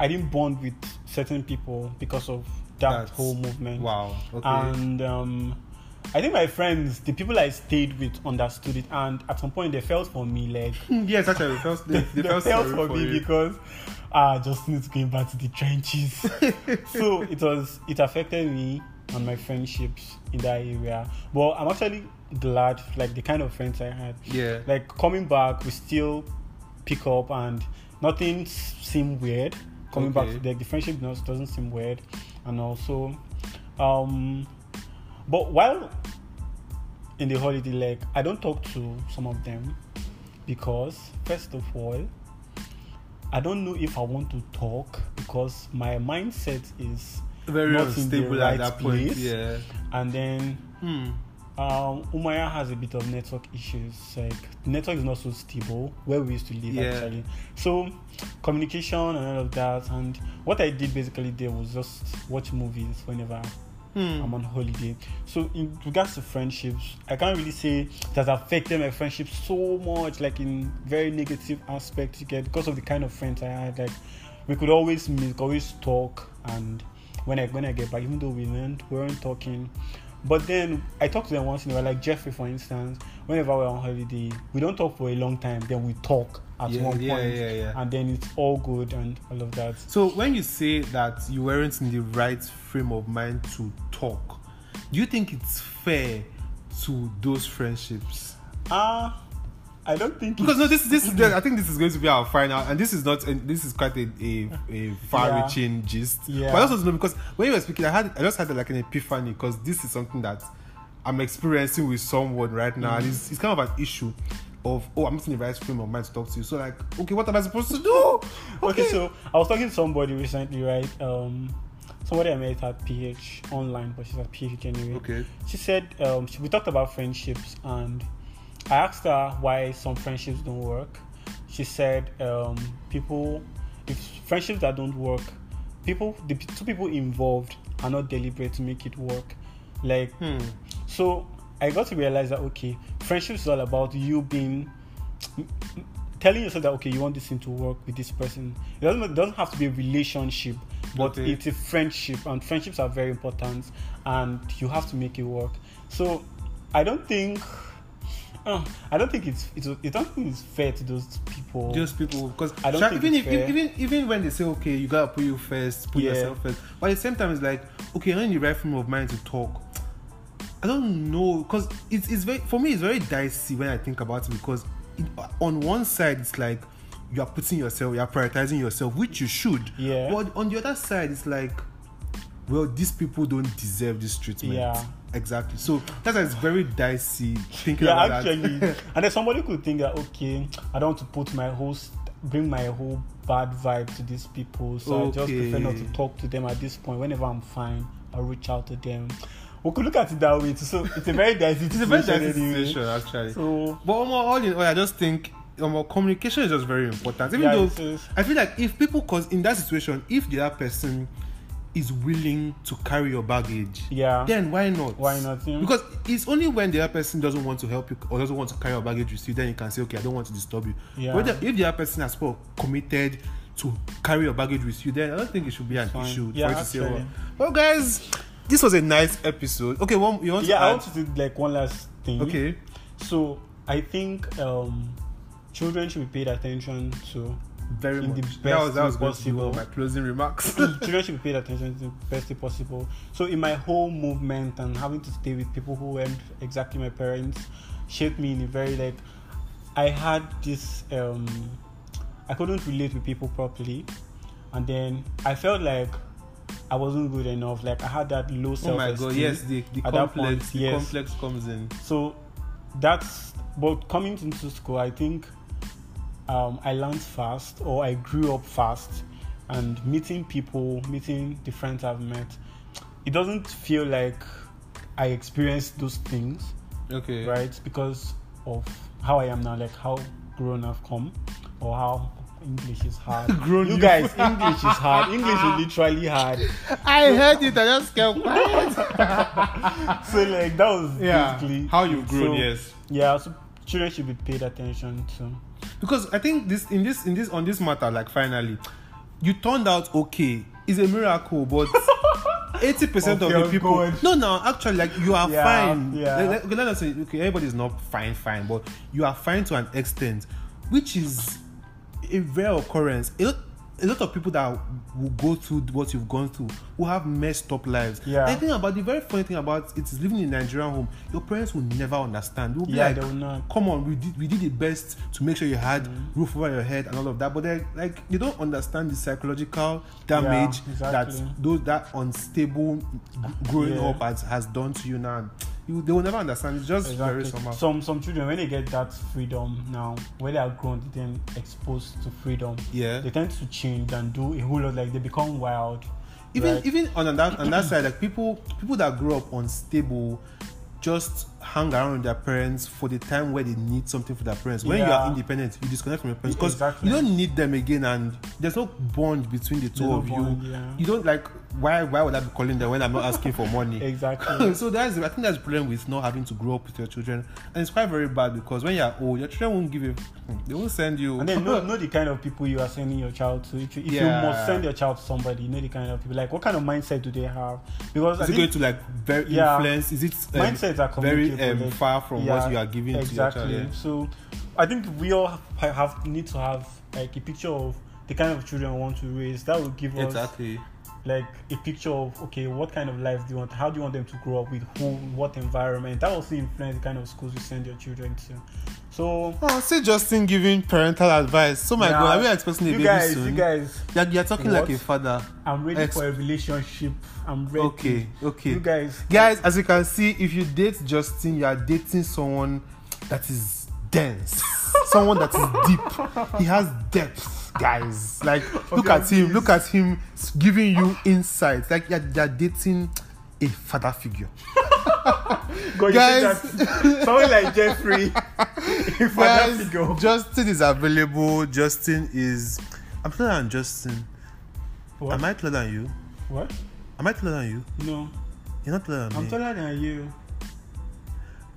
i didn't bond with certain people because of that That's- whole movement Wow. Okay. and um, I think my friends, the people I stayed with, understood it, and at some point they felt for me like [laughs] yes, actually, they felt, they, they, [laughs] they felt, felt sorry for me you. because ah, just need to going back to the trenches. [laughs] so it was it affected me and my friendships in that area. But I'm actually glad, like the kind of friends I had. Yeah. Like coming back, we still pick up and nothing seemed weird. Coming back, Okay. to like the friendship does- doesn't seem weird, and also, um, but while in the holiday, like I don't talk to some of them because first of all, I don't know if I want to talk because my mindset is Very not in the right at that point. place. Yeah. and then Hmm. um, Umuahia has a bit of network issues. Like the network is not so stable where we used to live Yeah. actually. So communication and all of that. And what I did basically there was just watch movies whenever Hmm. I'm on holiday. So in regards to friendships, I can't really say it has affected my friendship so much, like in very negative aspects. You get because of the kind of friends I had. Like we could always meet, always talk, and when I when I get back, even though we weren't we weren't talking. But then I talk to them once in a while, like Jeffrey, for instance. Whenever we're on holiday, we don't talk for a long time. Then we talk at Yeah, one yeah, point, yeah, and then it's all good and all of that. So when you say that you weren't in the right frame of mind to talk, do you think it's fair to those friendships? Ah, I don't think Because no, this this [clears throat] I think this is going to be our final, and this is not and this is quite a a, a far-reaching gist. Yeah. But I also know because when you were speaking, I had I just had like an epiphany because this is something that I'm experiencing with someone right now, and it's, it's kind of an issue of oh I'm not in the right frame of mind to talk to you. So like okay, what am I supposed to do? [laughs] Okay, so I was talking to somebody recently, right? Um, somebody I met at PH online, but she's at PH anyway. okay, She said um, she, we talked about friendships, and I asked her why some friendships don't work, she said um, people, if friendships that don't work, people, the two people involved are not deliberate to make it work. Like, Hmm. so I got to realize that okay, friendship is all about you being telling yourself that okay, you want this thing to work with this person. It doesn't it doesn't have to be a relationship, but Okay. it's a friendship, and friendships are very important, and you have to make it work. So I don't think. Uh, I don't think it's it's I don't think it's fair to those people. Just people, because I don't even if fair. even even when they say okay, you gotta put you first, put Yeah. yourself first, but at the same time, it's like okay, you're in the right frame of mind to talk. I don't know, because it's it's very for me, it's very dicey when I think about it because it, on one side, it's like you are putting yourself, you are prioritizing yourself, which you should. Yeah. But on the other side, it's like, well, these people don't deserve this treatment. Yeah. Exactly. So that's why it's very dicey thinking yeah, about actually, that. [laughs] and then somebody could think that okay, I don't want to put my whole bring my whole bad vibe to these people, so I just prefer not to talk to them at this point. Whenever I'm fine, I'll reach out to them. We could look at it that way. too. So it's a very dicey it's a very situation dicey anyway. situation, actually. So But um, all in all, I just think um, communication is just very important. Even Yeah, though. I feel like if people, cause in that situation, if the other person is willing to carry your baggage, yeah, then why not? Why not, yeah. Because it's only when the other person doesn't want to help you or doesn't want to carry your baggage with you, then you can say, okay, I don't want to disturb you. Yeah. But if the other person has well committed to carry your baggage with you, then I don't think it should be an Fine. issue Yeah, for you to say, well, well, guys, this was a nice episode. Okay, one you want yeah. to I add? want to do like one last thing. Okay. So I think um, children should be paid attention to. Very in the best that was that was going to be possible. my closing remarks. children [laughs] should be paid attention to the best way possible. So in my whole movement and having to stay with people who weren't exactly my parents shaped me in a very like I had this um I couldn't relate with people properly and then I felt like I wasn't good enough. Like I had that low self. oh my god, yes, the, the At that complex point, the yes. complex comes in. So that's but coming into school, I think um, I learned fast or I grew up fast, and meeting people, meeting the friends I've met, it doesn't feel like I experienced those things, Okay. right? Because of how I am now, like how grown I've come, or how English is hard. [laughs] Grown you you. guys, English is hard. English is literally hard. I heard it, I just kept quiet. So like that was yeah. basically How you've grown, so- yes. Yeah, so children should be paid attention to. Because I think this in this in this on this matter, like finally, you turned out okay. It's a miracle, but [laughs] eighty percent of the people. going. No, no, actually, like you are Yeah, fine. yeah. Okay, let us say okay, everybody's not fine, fine, but you are fine to an extent, which is a rare occurrence. Lot, a lot of people that will go through what you've gone through will have messed up lives. Yeah. The thing about the very funny thing about it is living in a Nigerian home, your parents will never understand. They'll be Yeah, like, they will not. come on, we did we did the best to make sure you had Mm-hmm. roof over your head and all of that. But they like they don't understand the psychological damage exactly. that those that unstable growing Yeah. up has, has done to you now. You, they will never understand. It's just very somehow. Some some children when they get that freedom now, when they are grown, they then exposed to freedom. yeah. They tend to change and do a whole lot. Like they become wild. even right? even on that on that side, like people people that grow up unstable just hang around with their parents for the time where they need something for their parents. When you are independent, you disconnect from your parents because Exactly. you don't need them again, and there's no bond between the two of bond, you. yeah. You don't like why why would I be calling them when I'm not asking for money? [laughs] Exactly. [laughs] so that's I think that's the problem with not having to grow up with your children, and it's quite very bad because when you're old, your children won't give you, they won't send you. and then know, know the kind of people you are sending your child to. If, you, if Yeah. you must send your child to somebody, you know the kind of people. Like what kind of mindset do they have? Because I is it think going to like very Yeah. influence? Is it um, mindsets are very um, far from Yeah, what you are giving exactly. to your child? So I think we all have, need to have like a picture of the kind of children we want to raise. That will give us Exactly. Like a picture of okay, what kind of life do you want? How do you want them to grow up with? Who? What environment? That will also influence the kind of schools you send your children to. So Oh, say Justin giving parental advice. So my God, are we expecting a baby guys, soon? you guys, You're, you're talking like What? a father. I'm ready Ex- for a relationship. I'm ready. Okay, okay. You guys, Guys, as you can see, if you date Justin, you are dating someone that is dense, [laughs] someone that is deep. He has depth, guys. Like, [laughs] look Okay, at him. Look at him giving you insights. Like, you're, you're dating a father figure. [laughs] God, Guys. you said that. Someone like Jeffrey. if I have to Guys, go. Justin is available. Justin is. I'm taller than Justin. What? Am I taller than you? What? Am I taller than you? No. You're not taller than I'm me. taller than you.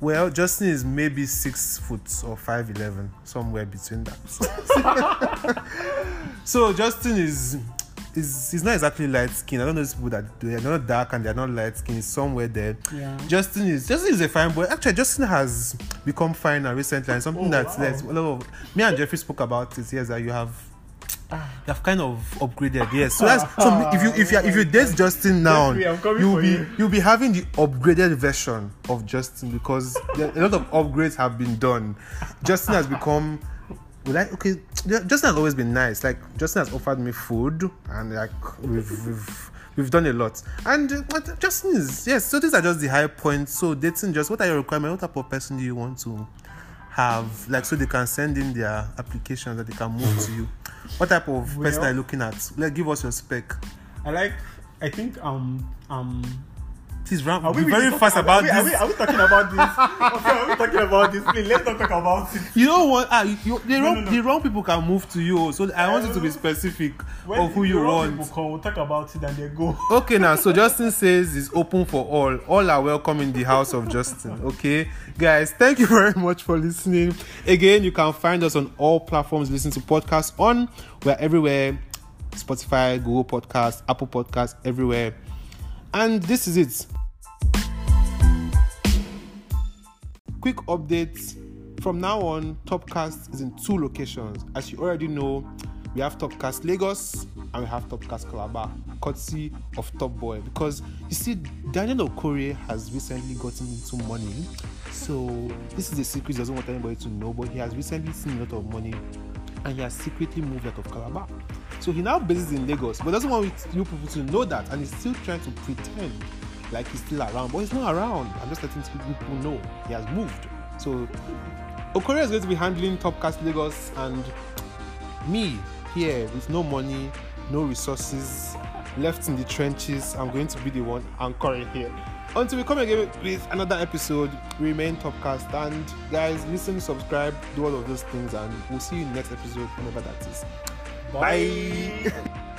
Well, Justin is maybe six foot or five eleven, somewhere between that. [laughs] so Justin is is he's not exactly light skinned. I don't know those people that they're not dark and they're not light skinned. Somewhere there. Yeah. Justin is Justin is a fine boy. Actually, Justin has become finer recently, and something Oh, that's wow. that's a lot of me and Jeffrey spoke about it. Yes, that you have. You have kind of upgraded, yes. So that's so if you if you if you date Justin now, Jeffrey, I'm coming you'll be you. you'll be having the upgraded version of Justin because a lot of upgrades have been done. Justin has become like okay. Justin has always been nice. Like Justin has offered me food and like we've we've, we've done a lot. And uh, Justin is yes. So these are just the high points. So dating, just what are your requirements? What type of person do you want to have? Like so they can send in their applications that they can move to you. What type of person are you looking at? Like give us your spec. I like. I think um um. Please run. Are Be we very really fast about are we, Are this. we, are we talking about this? [laughs] okay, are we talking about this? Please, let's not talk about it. You know what? Ah, you, you, the, No, wrong, no, no. the wrong people can move to you. So I want you to be specific When of who you wrong want. People come, we'll talk about it and they go. [laughs] Okay, now so Justin says it's open for all. All are welcome in the house of Justin. Okay, guys, thank you very much for listening. Again, you can find us on all platforms. Listen to podcasts on. We're everywhere: Spotify, Google Podcasts, Apple Podcasts, everywhere. And this is it. Quick update. From now on, Topcast is in two locations. As you already know, we have Topcast Lagos and we have Topcast Calabar, courtesy of Top Boy. Because you see, Daniel Okorie has recently gotten into money. So this is a secret he doesn't want anybody to know, but he has recently seen a lot of money and he has secretly moved out of Calabar. So he now bases in Lagos, but doesn't want you people to know that, and he's still trying to pretend like he's still around, but he's not around. I'm just letting people know he has moved. So Okorie is going to be handling Topcast Lagos and me here with no money, no resources, left in the trenches. I'm going to be the one anchoring here. Until we come again with another episode, remain Topcast. And guys, listen, subscribe, do all of those things, and we'll see you in the next episode, whenever that is. Bye. [laughs]